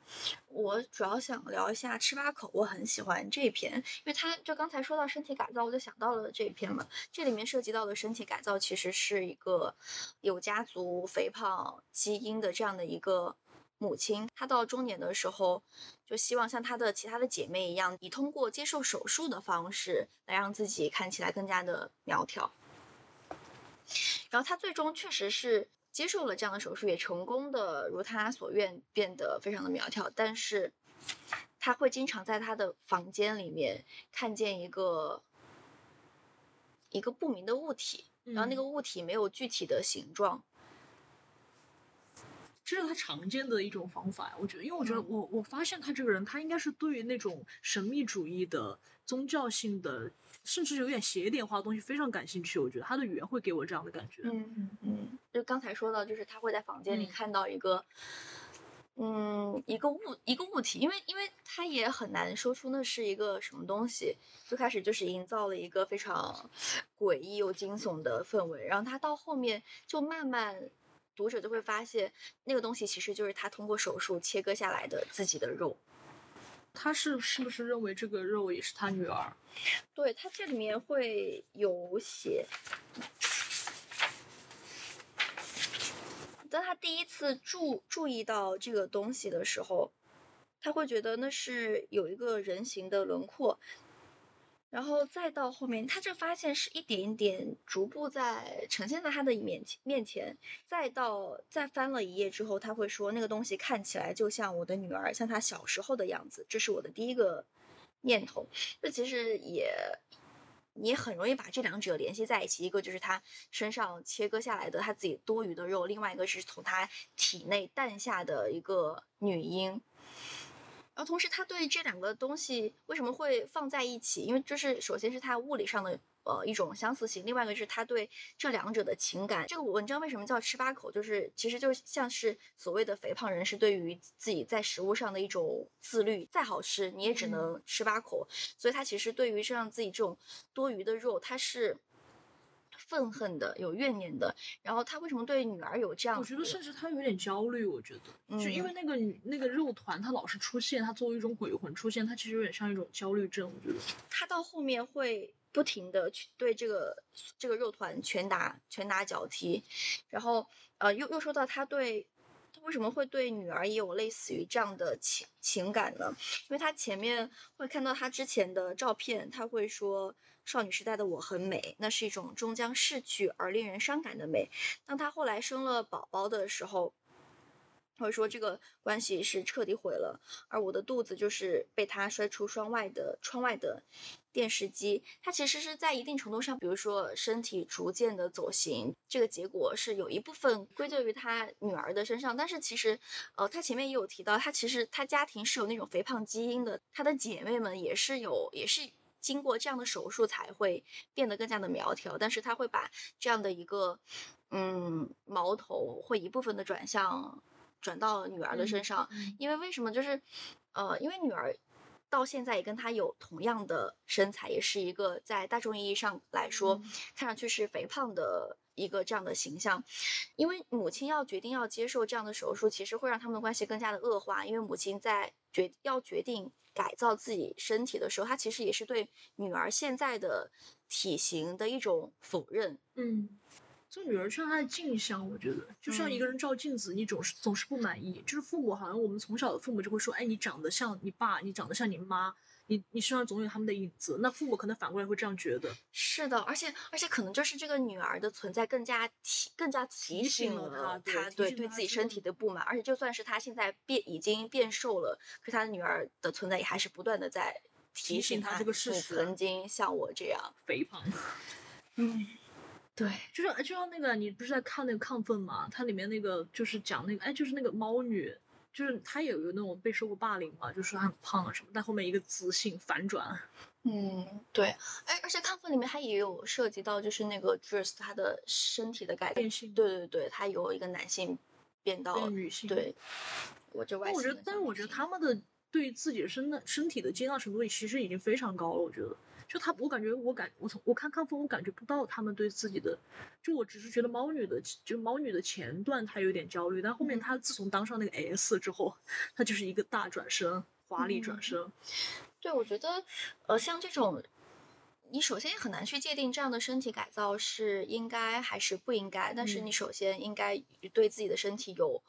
我主要想聊一下吃八口，我很喜欢这篇，因为他就刚才说到身体改造，我就想到了这一篇嘛。这里面涉及到的身体改造，其实是一个有家族肥胖基因的这样的一个母亲，她到中年的时候，就希望像她的其他的姐妹一样，以通过接受手术的方式来让自己看起来更加的苗条。然后她最终确实是。接受了这样的手术，也成功的如他所愿，变得非常的苗条。但是，他会经常在他的房间里面看见一个一个不明的物体，然后那个物体没有具体的形状。这是他常见的一种方法呀，我觉得，因为我觉得我我发现他这个人，他应该是对于那种神秘主义的宗教性的。甚至有点邪典化的东西非常感兴趣，我觉得他的语言会给我这样的感觉。嗯嗯嗯，就刚才说到，就是他会在房间里看到一个，嗯，一个物一个物体，因为因为他也很难说出那是一个什么东西。最开始就是营造了一个非常诡异又惊悚的氛围，然后他到后面就慢慢，读者就会发现那个东西其实就是他通过手术切割下来的自己的肉。他是是不是认为这个肉也是他女儿？对他这里面会有写，当他第一次注注意到这个东西的时候，他会觉得那是有一个人形的轮廓。然后再到后面，他就发现是一点一点逐步在呈现在他的面前面前。再到再翻了一页之后，他会说那个东西看起来就像我的女儿，像她小时候的样子。这是我的第一个念头。这其实也也很容易把这两者联系在一起。一个就是他身上切割下来的他自己多余的肉，另外一个是从他体内诞下的一个女婴。然后同时，他对这两个东西为什么会放在一起？因为就是首先是他物理上的呃一种相似性，另外一个是他对这两者的情感。这个文章为什么叫吃八口？就是其实就像是所谓的肥胖人士对于自己在食物上的一种自律，再好吃你也只能吃八口。所以他其实对于这样自己这种多余的肉，他是。愤恨的，有怨念的，然后他为什么对女儿有这样？我觉得甚至他有点焦虑。我觉得，就因为那个女那个肉团，他老是出现，他作为一种鬼魂出现，他其实有点像一种焦虑症。我觉得他到后面会不停的去对这个这个肉团拳打拳打脚踢，然后呃又又说到他对他。为什么会对女儿也有类似于这样的情情感呢？因为他前面会看到他之前的照片，他会说少女时代的我很美，那是一种终将逝去而令人伤感的美。当她后来生了宝宝的时候。或者说这个关系是彻底毁了，而我的肚子就是被她摔出窗外的窗外的电视机。她其实是在一定程度上，比如说身体逐渐的走形，这个结果是有一部分归咎于她女儿的身上。但是其实，呃，她前面也有提到，她其实她家庭是有那种肥胖基因的，她的姐妹们也是有，也是经过这样的手术才会变得更加的苗条。但是他会把这样的一个，嗯，矛头会一部分的转向。转到女儿的身上，因为为什么？就是，呃，因为女儿到现在也跟她有同样的身材，也是一个在大众意义上来说看上去是肥胖的一个这样的形象。因为母亲要决定要接受这样的手术，其实会让他们的关系更加的恶化。因为母亲在决要决定改造自己身体的时候，他其实也是对女儿现在的体型的一种否认。嗯。做女儿像她的镜像，我觉得就像一个人照镜子，你总是总是不满意。就是父母好像我们从小的父母就会说，哎，你长得像你爸，你长得像你妈，你你身上总有他们的影子。那父母可能反过来会这样觉得。是的，而且而且可能就是这个女儿的存在更加提更加提醒了他，对对自己身体的不满。而且就算是他现在变已经变瘦了，可他的女儿的存在也还是不断的在提醒他这个事实，曾经像我这样肥胖。嗯。对，就是就像那个，你不是在看那个亢奋吗？它里面那个就是讲那个，哎，就是那个猫女，就是他也有那种被受过霸凌嘛，就说她很胖啊什么，但后面一个自信反转。嗯，对，而，而且亢奋里面他也有涉及到，就是那个 dress 他的身体的改变性，对对对，他有一个男性变到变女性。对，我就外但我觉得，但是我觉得他们的对自己的身的身体的接纳程度其实已经非常高了。我觉得，就他，我感觉我感我从我看康峰，我感觉不到他们对自己的，就我只是觉得猫女的，就猫女的前段她有点焦虑，但后面嗯她自从当上那个 S 之后，她就是一个大转身，华丽转嗯身。对，我觉得，呃，像这种，你首先也很难去界定这样的身体改造是应该还是不应该。但是嗯你首先应该对自己的身体有，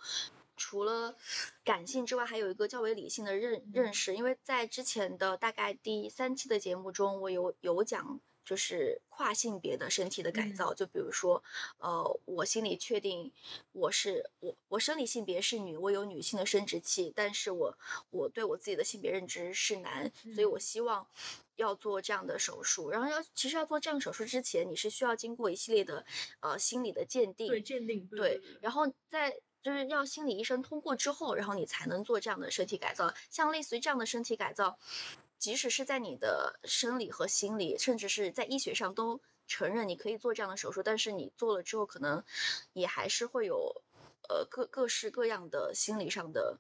除了感性之外，还有一个较为理性的认认嗯识。因为在之前的大概第三期的节目中，我有有讲。就是跨性别的身体的改嗯造，就比如说，呃，我心里确定我是我我生理性别是女，我有女性的生殖器，但是我我对我自己的性别认知是男，所以我嗯希望要做这样的手术。然后要其实要做这样手术之前，你是需要经过一系列的呃心理的鉴定，对，鉴定，对，然后在就是要心理医生通过之后，然后你才能做这样的身体改造。像类似于这样的身体改造，即使是在你的生理和心理，甚至是在医学上都承认你可以做这样的手术，但是你做了之后，可能也还是会有呃各各式各样的心理上的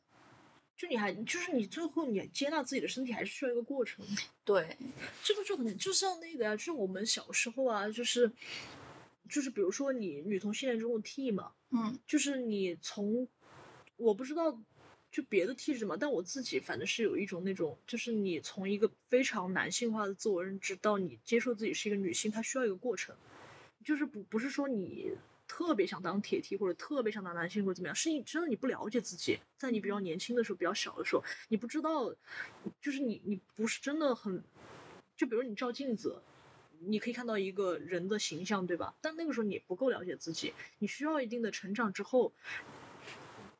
就你还就是你最后你接纳自己的身体还是需要一个过程。对，这个就很就像那个呀、就是我们小时候啊，就是就是比如说你女同性恋中的 T 嘛，嗯就是你从我不知道就别的 T 是什么，但我自己反正是有一种那种，就是你从一个非常男性化的自我认知到你接受自己是一个女性，它需要一个过程，就是不不是说你。特别想当铁 T 或者特别想当男性或者怎么样，是你真的你不了解自己，在你比较年轻的时候、比较小的时候，你不知道，就是你你不是真的很，就比如你照镜子，你可以看到一个人的形象，对吧？但那个时候你不够了解自己，你需要一定的成长之后，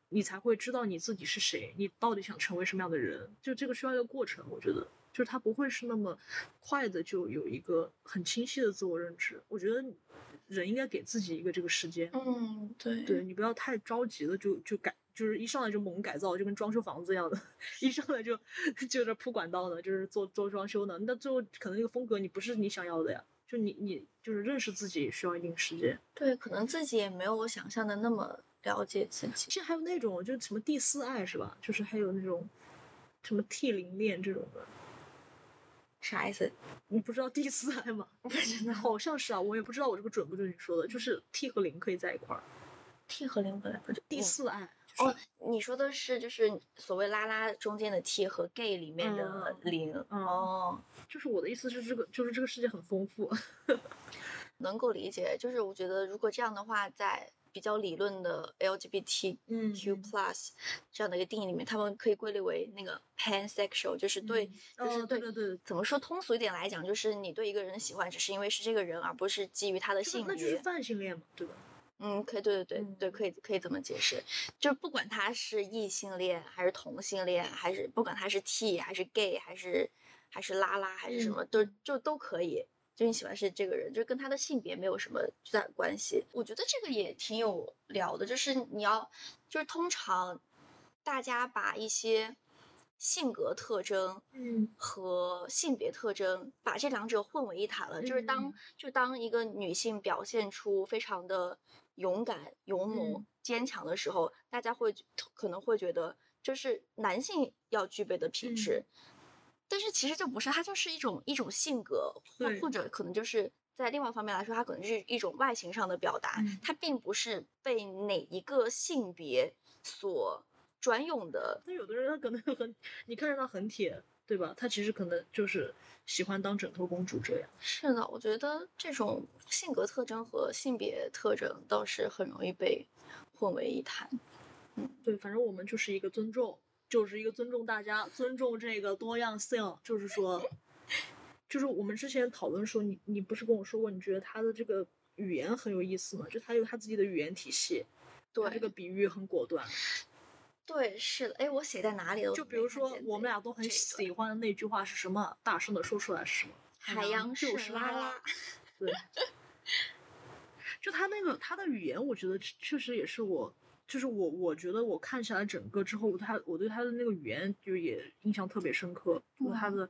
你才会知道你自己是谁，你到底想成为什么样的人。就这个需要一个过程，我觉得，就是他不会是那么快的就有一个很清晰的自我认知。我觉得人应该给自己一个这个时间，嗯，对对你不要太着急的就就改，就是一上来就猛改造，就跟装修房子一样的，一上来就就是铺管道的，就是做做装修的，那最后可能那个风格你不是你想要的呀。就你你就是认识自己需要一定时间。对，可能自己也没有我想象的那么了解自己。其实还有那种就是什么第四爱是吧？就是还有那种什么 T 零恋这种的，啥意思？你不知道第四爱吗？不知道 好像是啊，我也不知道我这个准不准你说的，就是 T 和零可以在一块儿。T 和零本来不就第嗯四爱、就是、哦，你说的是就是所谓拉拉中间的 T 和 gay 里面的嗯零、嗯哦，就是我的意思是这个就是这个世界很丰富。能够理解。就是我觉得如果这样的话，在比较理论的 LGBTQ 嗯 plus 这样的一个定义里面，他们可以归类为那个 pansexual，就是对，嗯就是哦对对对怎么说通俗一点来讲，就是你对一个人的喜欢，只是因为是这个人，而不是基于他的就是性那就是。泛性恋嘛，对吧？嗯，可以，对对对对，嗯可以可以这么解释，就是不管他是异性恋还是同性恋，还是不管他是 T 还是 gay 还是还是拉拉还是什嗯么，都就都可以。就你喜欢是这个人，就跟他的性别没有什么巨大的关系。我觉得这个也挺有聊的，就是你要，就是通常大家把一些性格特征嗯和性别特征，把这两者混为一谈了。就是当嗯就当一个女性表现出非常的勇敢、勇猛、嗯。坚强的时候，大家会可能会觉得这是男性要具备的品质。但是其实就不是，它就是一种一种性格，或或者可能就是在另外一方面来说，它可能是一种外形上的表达，嗯。它并不是被哪一个性别所专用的那有的人他可能很，你看着他很铁，对吧？他其实可能就是喜欢当枕头公主这样。是的，我觉得这种性格特征和性别特征倒是很容易被混为一谈。嗯对，反正我们就是一个尊重，就是一个尊重大家，尊重这个多样性。就是说，就是我们之前讨论说，你你不是跟我说过，你觉得他的这个语言很有意思吗？就他有他自己的语言体系，对这个比喻很果断。对，是的。哎，我写在哪里了？就比如说，我们俩都很喜欢的那句话是什么？大声的说出来是什么？海洋就是是拉拉。对，就他那个他的语言，我觉得确实也是我，就是我我觉得我看起来整个之后，他我对他的那个语言就也印象特别深刻，就是他的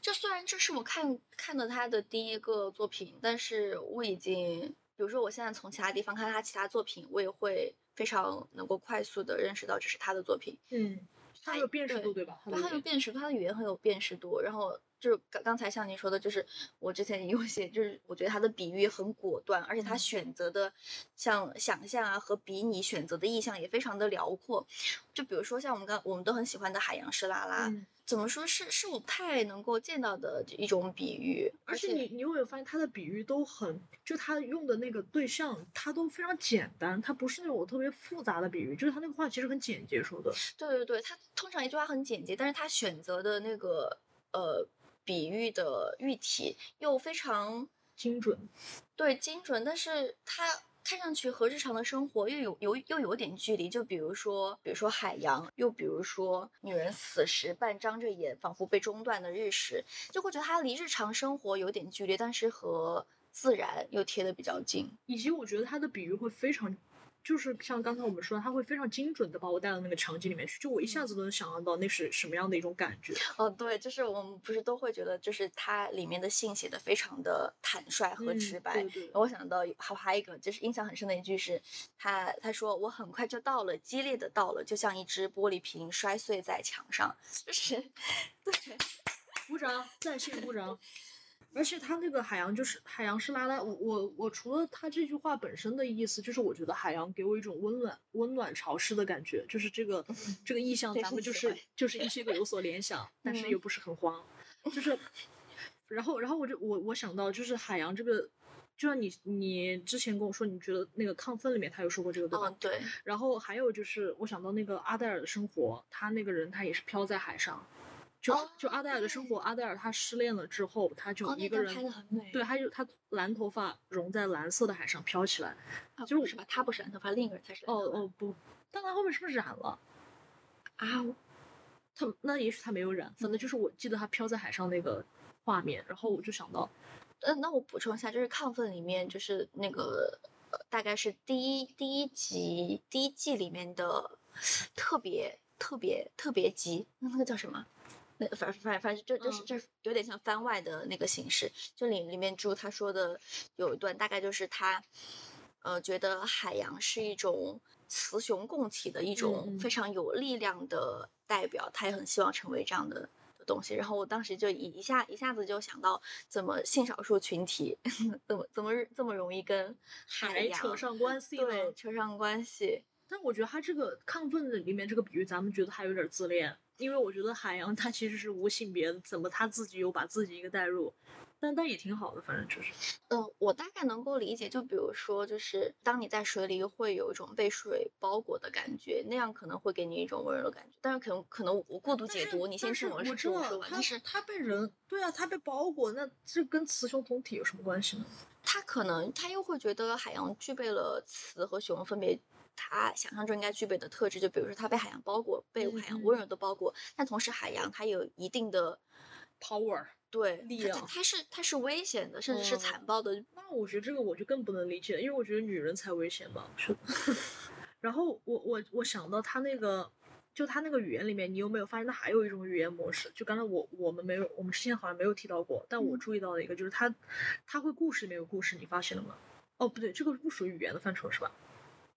就虽然这是我看看的他的第一个作品，但是我已经，比如说我现在从其他地方看他其他作品，我也会非常能够快速的认识到这是他的作品。嗯，他很有辨识度，对吧？它的对，它有辨识度，他的语言很有辨识度。然后就是刚刚才像您说的，就是我之前也有写，就是我觉得他的比喻很果断，而且他嗯选择的像想象啊和比拟选择的意象也非常的辽阔。就比如说像我们刚我们都很喜欢的海洋是拉拉，嗯怎么说是是我不太能够见到的一种比喻，而且你你有没有发现他的比喻都很，就他用的那个对象，他都非常简单，他不是那种特别复杂的比喻，就是他那个话其实很简洁说的。对对对，他通常一句话很简洁，但是他选择的那个呃比喻的喻体又非常精准，对精准，但是它看上去和日常的生活又有有又有点距离。就比如说，比如说海洋，又比如说女人死时半张着眼，仿佛被中断的日食，就会觉得它离日常生活有点距离，但是和自然又贴得比较近。以及我觉得它的比喻会非常，就是像刚才我们说的，他会非常精准的把我带到那个场景里面去，就我一下子都能想象到那是什么样的一种感觉。哦，对，就是我们不是都会觉得，就是它里面的信写的非常的坦率和嗯直白。对对我想到还还有一个就是印象很深的一句是，他他说我很快就到了，激烈的到了，就像一只玻璃瓶摔碎在墙上，就是对，鼓掌，在线鼓掌。而且他那个海洋就是海洋是拉拉，我我我除了他这句话本身的意思，就是我觉得海洋给我一种温暖温暖潮湿的感觉，就是这个这个意象，咱们就是就是一些个有所联想，但是嗯又不是很慌，就是，然后然后我就我我想到就是海洋这个，就像你你之前跟我说，你觉得那个亢奋里面他有说过这个对吧？嗯对，然后还有就是，我想到那个阿黛尔的生活，他那个人他也是漂在海上，就、哦就阿黛尔的生活，阿黛尔她失恋了之后，她就哦，一个人，那段拍很美，对，她就她蓝头发融在蓝色的海上飘起来。啊，就是不是吧？她不是蓝头发，另一个人才是染哦哦不，但她后面是不是染了？啊，我他那也许她没有染，反正就是我记得她飘在海上那个画面，然后我就想到，嗯，那我补充一下，就是亢奋里面就是那个，呃，大概是第一第一集第一季里面的特别特别特别集，那那个叫什么？那反反反正就就是嗯就是有点像番外的那个形式，就里里面猪他说的有一段大概就是他，呃，觉得海洋是一种雌雄共体的一种嗯非常有力量的代表，他也很希望成为这样的。东西，然后我当时就一一下一下子就想到，怎么性少数群体 怎么怎么这么容易跟海洋扯上关系对了。扯上关系？但我觉得他这个亢奋的里面这个比喻，咱们觉得还有点自恋，因为我觉得海洋它其实是无性别的，怎么他自己又把自己一个带入，但但也挺好的，反正就是。嗯，我大概能够理解，就比如说，就是当你在水里会有一种被水包裹的感觉，那样可能会给你一种温柔的感觉。但是可能可能我过度解读，你先听我我知道听我说完。但是他被人对啊，他被包裹，那这跟雌雄同体有什么关系呢？他可能他又会觉得海洋具备了雌和雄分别他想象中应该具备的特质，就比如说他被海洋包裹，被海洋温柔的包裹，但同时海洋它有一定的 power。对力量它是它是危险的，甚至是嗯残暴的。那我觉得这个我就更不能理解，因为我觉得女人才危险吧。是的。然后我我我想到他那个，就他那个语言里面，你有没有发现他还有一种语言模式？就刚才我我们没有，我们之前好像没有提到过，但我嗯注意到的一个就是他他会故事里面有故事，你发现了吗？哦，不对，这个不属于语言的范畴是吧？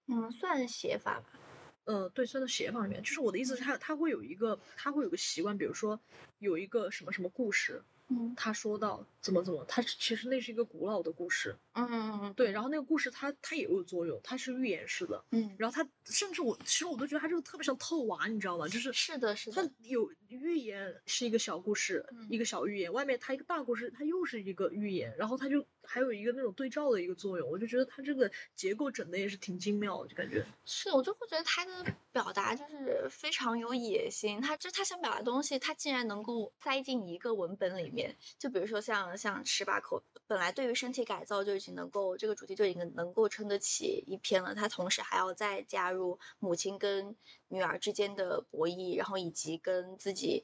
嗯，算写法吧。呃，对，算到写法里面。就是我的意思是他他会有一个他会有个习惯，比如说有一个什么什么故事，嗯他说到怎么怎么，他其实那是一个古老的故事，嗯嗯对，然后那个故事它它也有作用，它是寓言式的，嗯，然后他甚至我其实我都觉得他这个特别像套娃，你知道吗？就是是的，是的。他。有寓言是一个小故事，一个小寓言，外面他一个大故事，它又是一个寓言，然后他就还有一个那种对照的一个作用，我就觉得它这个结构整的也是挺精妙，就感觉。是，我就会觉得他的表达就是非常有野心。他就他想表达东西，他竟然能够塞进一个文本里面。就比如说像像十八口，本来对于身体改造就已经能够这个主题就已经能够撑得起一篇了，他同时还要再加入母亲跟女儿之间的博弈，然后以及跟自己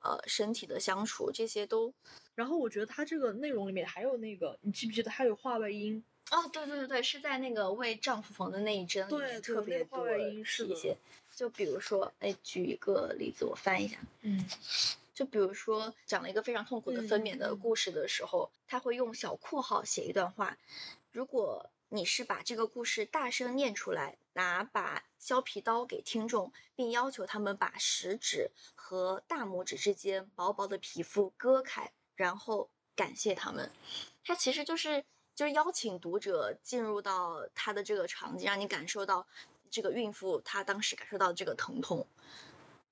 呃身体的相处，这些都然后我觉得它这个内容里面还有那个，你记不记得还有话外音？哦，对对对对，是在那个为丈夫缝的那一针里对面特别多的体现。就比如说，哎，举一个例子，我翻一下。嗯就比如说讲了一个非常痛苦的分娩的故事的时候，他会用小括号写一段话。如果你是把这个故事大声念出来，拿把削皮刀给听众，并要求他们把食指和大拇指之间薄薄的皮肤割开，然后感谢他们。他其实就是就是邀请读者进入到他的这个场景，让你感受到这个孕妇她当时感受到这个疼痛。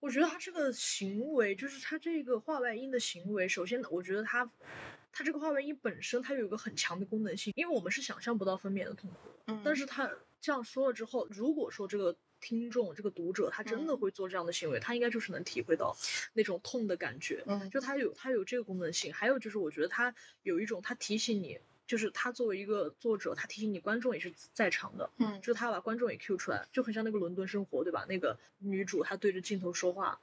我觉得他这个行为，就是他这个画外音的行为，首先我觉得他。它这个画外音本身，它有一个很强的功能性，因为我们是想象不到分娩的痛苦。嗯，但是他这样说了之后，如果说这个听众、这个读者他真的会做这样的行为，他应该就是能体会到那种痛的感觉。嗯，就他有他有这个功能性，还有就是我觉得他有一种他提醒你，就是他作为一个作者，他提醒你观众也是在场的。嗯，就是他把观众也 Q 出来，就很像那个伦敦生活，对吧？那个女主她对着镜头说话。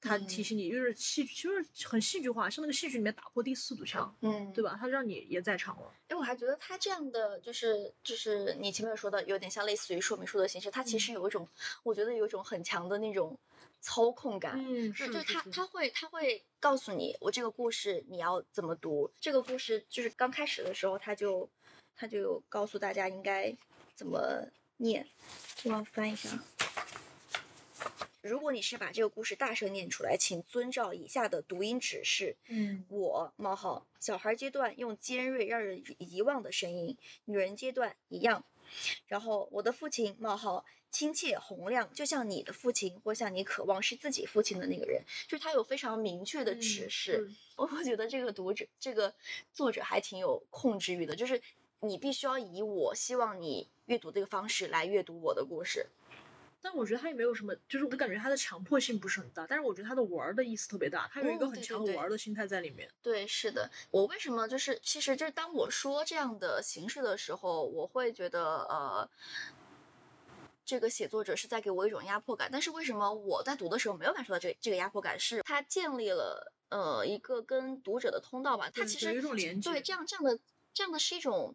他提醒你，就是戏，就是很戏剧化，像那个戏剧里面打破第四堵墙，嗯，对吧？他让你也在场了。哎，我还觉得他这样的，就是就是你前面说的，有点像类似于说明书的形式，它其实有一种，我觉得有一种很强的那种操控感。嗯，是就他他会他会告诉你，我这个故事你要怎么读。这个故事就是刚开始的时候，他就他就告诉大家应该怎么念。我要翻一下。如果你是把这个故事大声念出来，请遵照以下的读音指示。嗯，我冒号小孩阶段用尖锐让人遗忘的声音，女人阶段一样。然后我的父亲冒号亲切洪亮，就像你的父亲或像你渴望是自己父亲的那个人，就是他有非常明确的指示。我会觉得这个读者这个作者还挺有控制欲的，就是你必须要以我希望你阅读这个方式来阅读我的故事。但我觉得他也没有什么，就是我感觉他的强迫性不是很大，但是我觉得他的玩的意思特别大，他有一个很强的玩的心态在里面。对，是的。我为什么就是，其实就是当我说这样的形式的时候，我会觉得呃，这个写作者是在给我一种压迫感。但是为什么我在读的时候没有感受到这这个压迫感？是他建立了呃一个跟读者的通道吧？他其实有一种连接。对，这样这样的这样的是一种。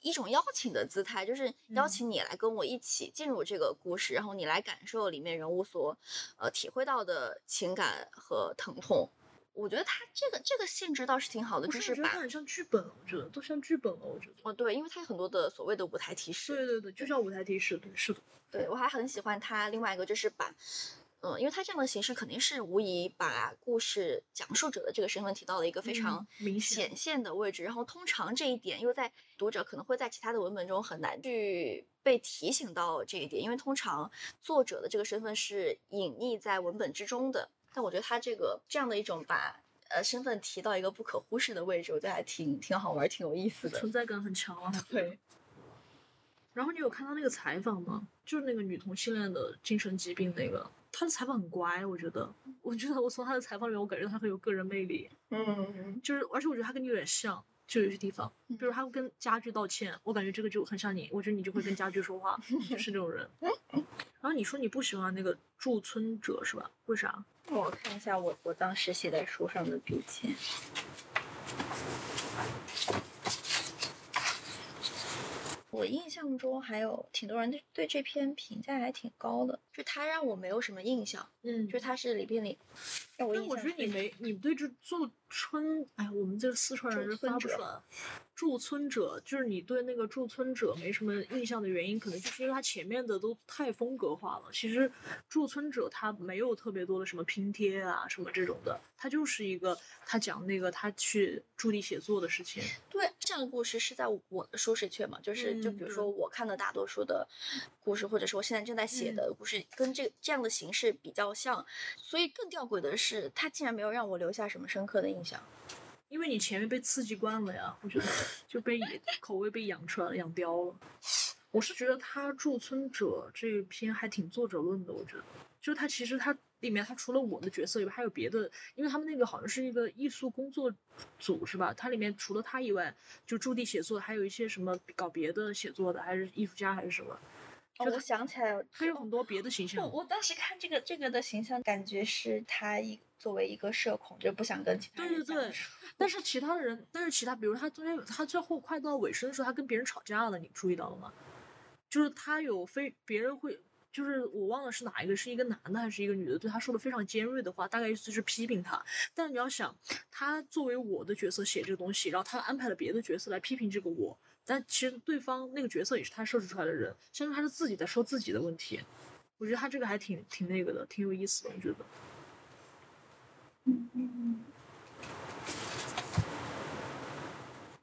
一种邀请的姿态，就是邀请你来跟我一起进入这个故事，然后你来感受里面人物所，呃，体会到的情感和疼痛。我觉得他这个这个性质倒是挺好的，就是把很像剧本，我觉得都像剧本了，我觉得。哦，对，因为它有很多的所谓的舞台提示。对对对，就像舞台提示，对，是的。对，我还很喜欢他另外一个，就是把。嗯，因为他这样的形式肯定是无疑把故事讲述者的这个身份提到了一个非常明显现的位置，然后通常这一点又在读者可能会在其他的文本中很难去被提醒到这一点，因为通常作者的这个身份是隐匿在文本之中的。但我觉得他这个这样的一种把呃身份提到一个不可忽视的位置，我觉得还挺挺好玩，挺有意思的，存在感很强啊。对。然后你有看到那个采访吗？就是那个女同性恋的精神疾病那个。他的采访很乖，我觉得，我觉得我从他的采访里面，我感觉他很有个人魅力。嗯，就是，而且我觉得他跟你有点像，就有些地方，比如他会跟家具道歉，我感觉这个就很像你，我觉得你就会跟家具说话，就是这种人。然后你说你不喜欢那个驻村者是吧？为啥？我看一下我我当时写在书上的笔记。我印象中还有挺多人对对这篇评价还挺高的，就他让我没有什么印象，嗯，就他是里边里，但我觉得你没，你对这做春，哎，我们这四川人是发不出来。驻村者就是你对那个驻村者没什么印象的原因，可能就是因为他前面的都太风格化了。其实驻村者他没有特别多的什么拼贴啊什么这种的，他就是一个他讲那个他去驻地写作的事情。对，这样的故事是在我的舒适圈嘛，就是就比如说我看的大多数的故事，或者说我现在正在写的故事，跟这这样的形式比较像。所以更吊诡的是，他竟然没有让我留下什么深刻的印象。因为你前面被刺激惯了呀，我觉得 就被口味被养出来了养刁了。我是觉得他驻村者这一篇还挺作者论的，我觉得，就他其实他里面他除了我的角色以外，还有别的，因为他们那个好像是一个艺术工作组是吧？它里面除了他以外，就驻地写作，还有一些什么搞别的写作的，还是艺术家还是什么？哦我想起来了，他有很多别的形象。我我当时看这个这个的形象，感觉是他一作为一个社恐，就不想跟其他人对对对。但是其他的人，但是其他，比如他中间，他最后快到尾声的时候，他跟别人吵架了，你注意到了吗？就是他有非别人会，就是我忘了是哪一个，是一个男的还是一个女的，对他说的非常尖锐的话，大概意思是批评他。但是你要想，他作为我的角色写这个东西，然后他安排了别的角色来批评这个我。但其实对方那个角色也是他设置出来的人，相当于他是自己在说自己的问题。我觉得他这个还挺挺那个的，挺有意思的。我觉得，嗯，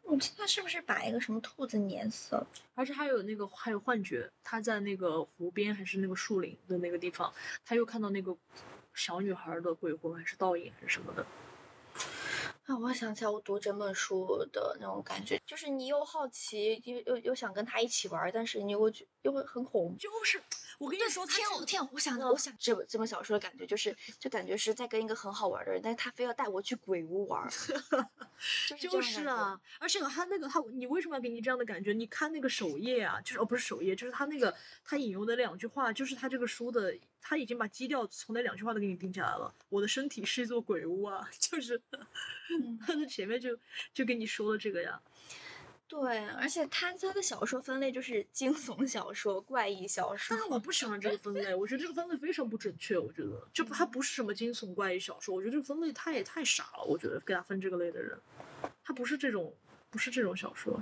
我记得是不是把一个什么兔子碾死了？而且还有那个还有幻觉，他在那个湖边还是那个树林的那个地方，他又看到那个小女孩的鬼魂还是倒影还是什么的。啊，我想起来我读整本书的那种感觉，就是你又好奇，又又又想跟他一起玩，但是你又觉又会很恐怖。就是我跟你说，天哦天哦，我想到我想这本这本小说的感觉就是，就感觉是在跟一个很好玩的人，但是他非要带我去鬼屋玩儿，就是。啊，而且他那个他，你为什么要给你这样的感觉？你看那个首页啊，就是哦不是首页，就是他那个他引用的两句话，就是他这个书的，他已经把基调从那两句话都给你定下来了。我的身体是一座鬼屋啊，就是嗯他的前面就就跟你说了这个呀。对，而且他他的小说分类就是惊悚小说、怪异小说但。是我不喜欢这个分类，我觉得这个分类非常不准确。我觉得就不它不是什么惊悚怪异小说，我觉得这个分类太太傻了。我觉得给他分这个类的人，他不是这种不是这种小说。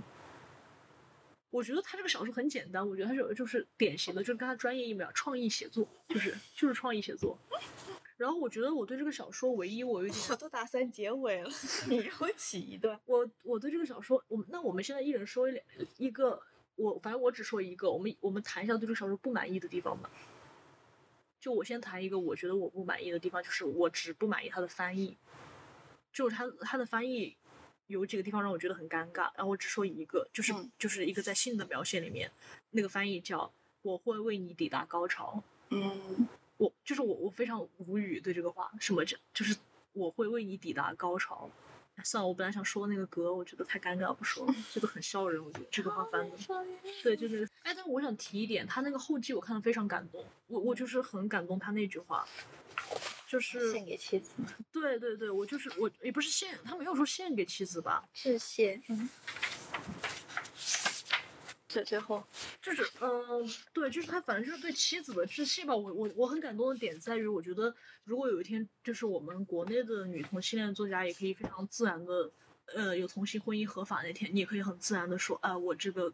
我觉得他这个小说很简单，我觉得他是就是典型的，就是跟他专业一模一样，创意写作，就是就是创意写作。然后我觉得我对这个小说唯一我有点我都打算结尾了，你让我起一段。我我对这个小说，我们那我们现在一人说一两一个，我反正我只说一个，我们我们谈一下对这个小说不满意的地方吧。就我先谈一个，我觉得我不满意的地方，就是我只不满意他的翻译，就是他他的翻译有几个地方让我觉得很尴尬。然后我只说一个，就是、嗯就是一个在性的描写里面，那个翻译叫“我会为你抵达高潮”。嗯，我就是我，我非常无语对这个话，什么叫就是我会为你抵达高潮。哎算了，我本来想说那个歌，我觉得太尴尬，不说了，这个很笑人，我觉得这个话翻的。对，就那个。哎，但是我想提一点，他那个后记我看的非常感动，我我就是很感动他那句话，就是献给妻子？对对对，我就是我也不是献，他没有说献给妻子吧，致谢。嗯。最最后，就是嗯、对，就是他反正就是对妻子的致谢吧。我我我很感动的点在于，我觉得如果有一天就是我们国内的女同性恋作家也可以非常自然的，呃，有同性婚姻合法那天，你也可以很自然的说，啊、我这个，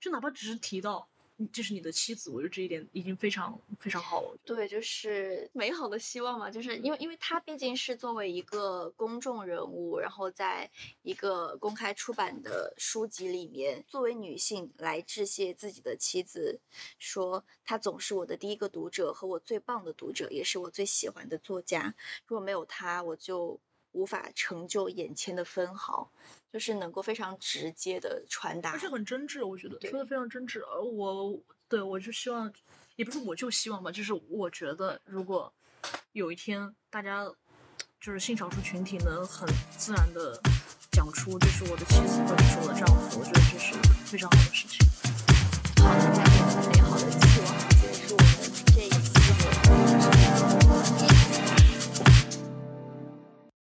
就哪怕只是提到嗯这是你的妻子，我觉得这一点已经非常非常好了。对，就是美好的希望嘛，就是因为因为他毕竟是作为一个公众人物，然后在一个公开出版的书籍里面，作为女性来致谢自己的妻子，说她总是我的第一个读者和我最棒的读者，也是我最喜欢的作家。如果没有她，我就无法成就眼前的分毫，就是能够非常直接的传达而。且很真挚，我觉得说的非常真挚。而我对我就希望，也不是我就希望吧，就是我觉得如果有一天大家就是性少数群体能很自然的讲出就是我的妻子或者是我的丈夫，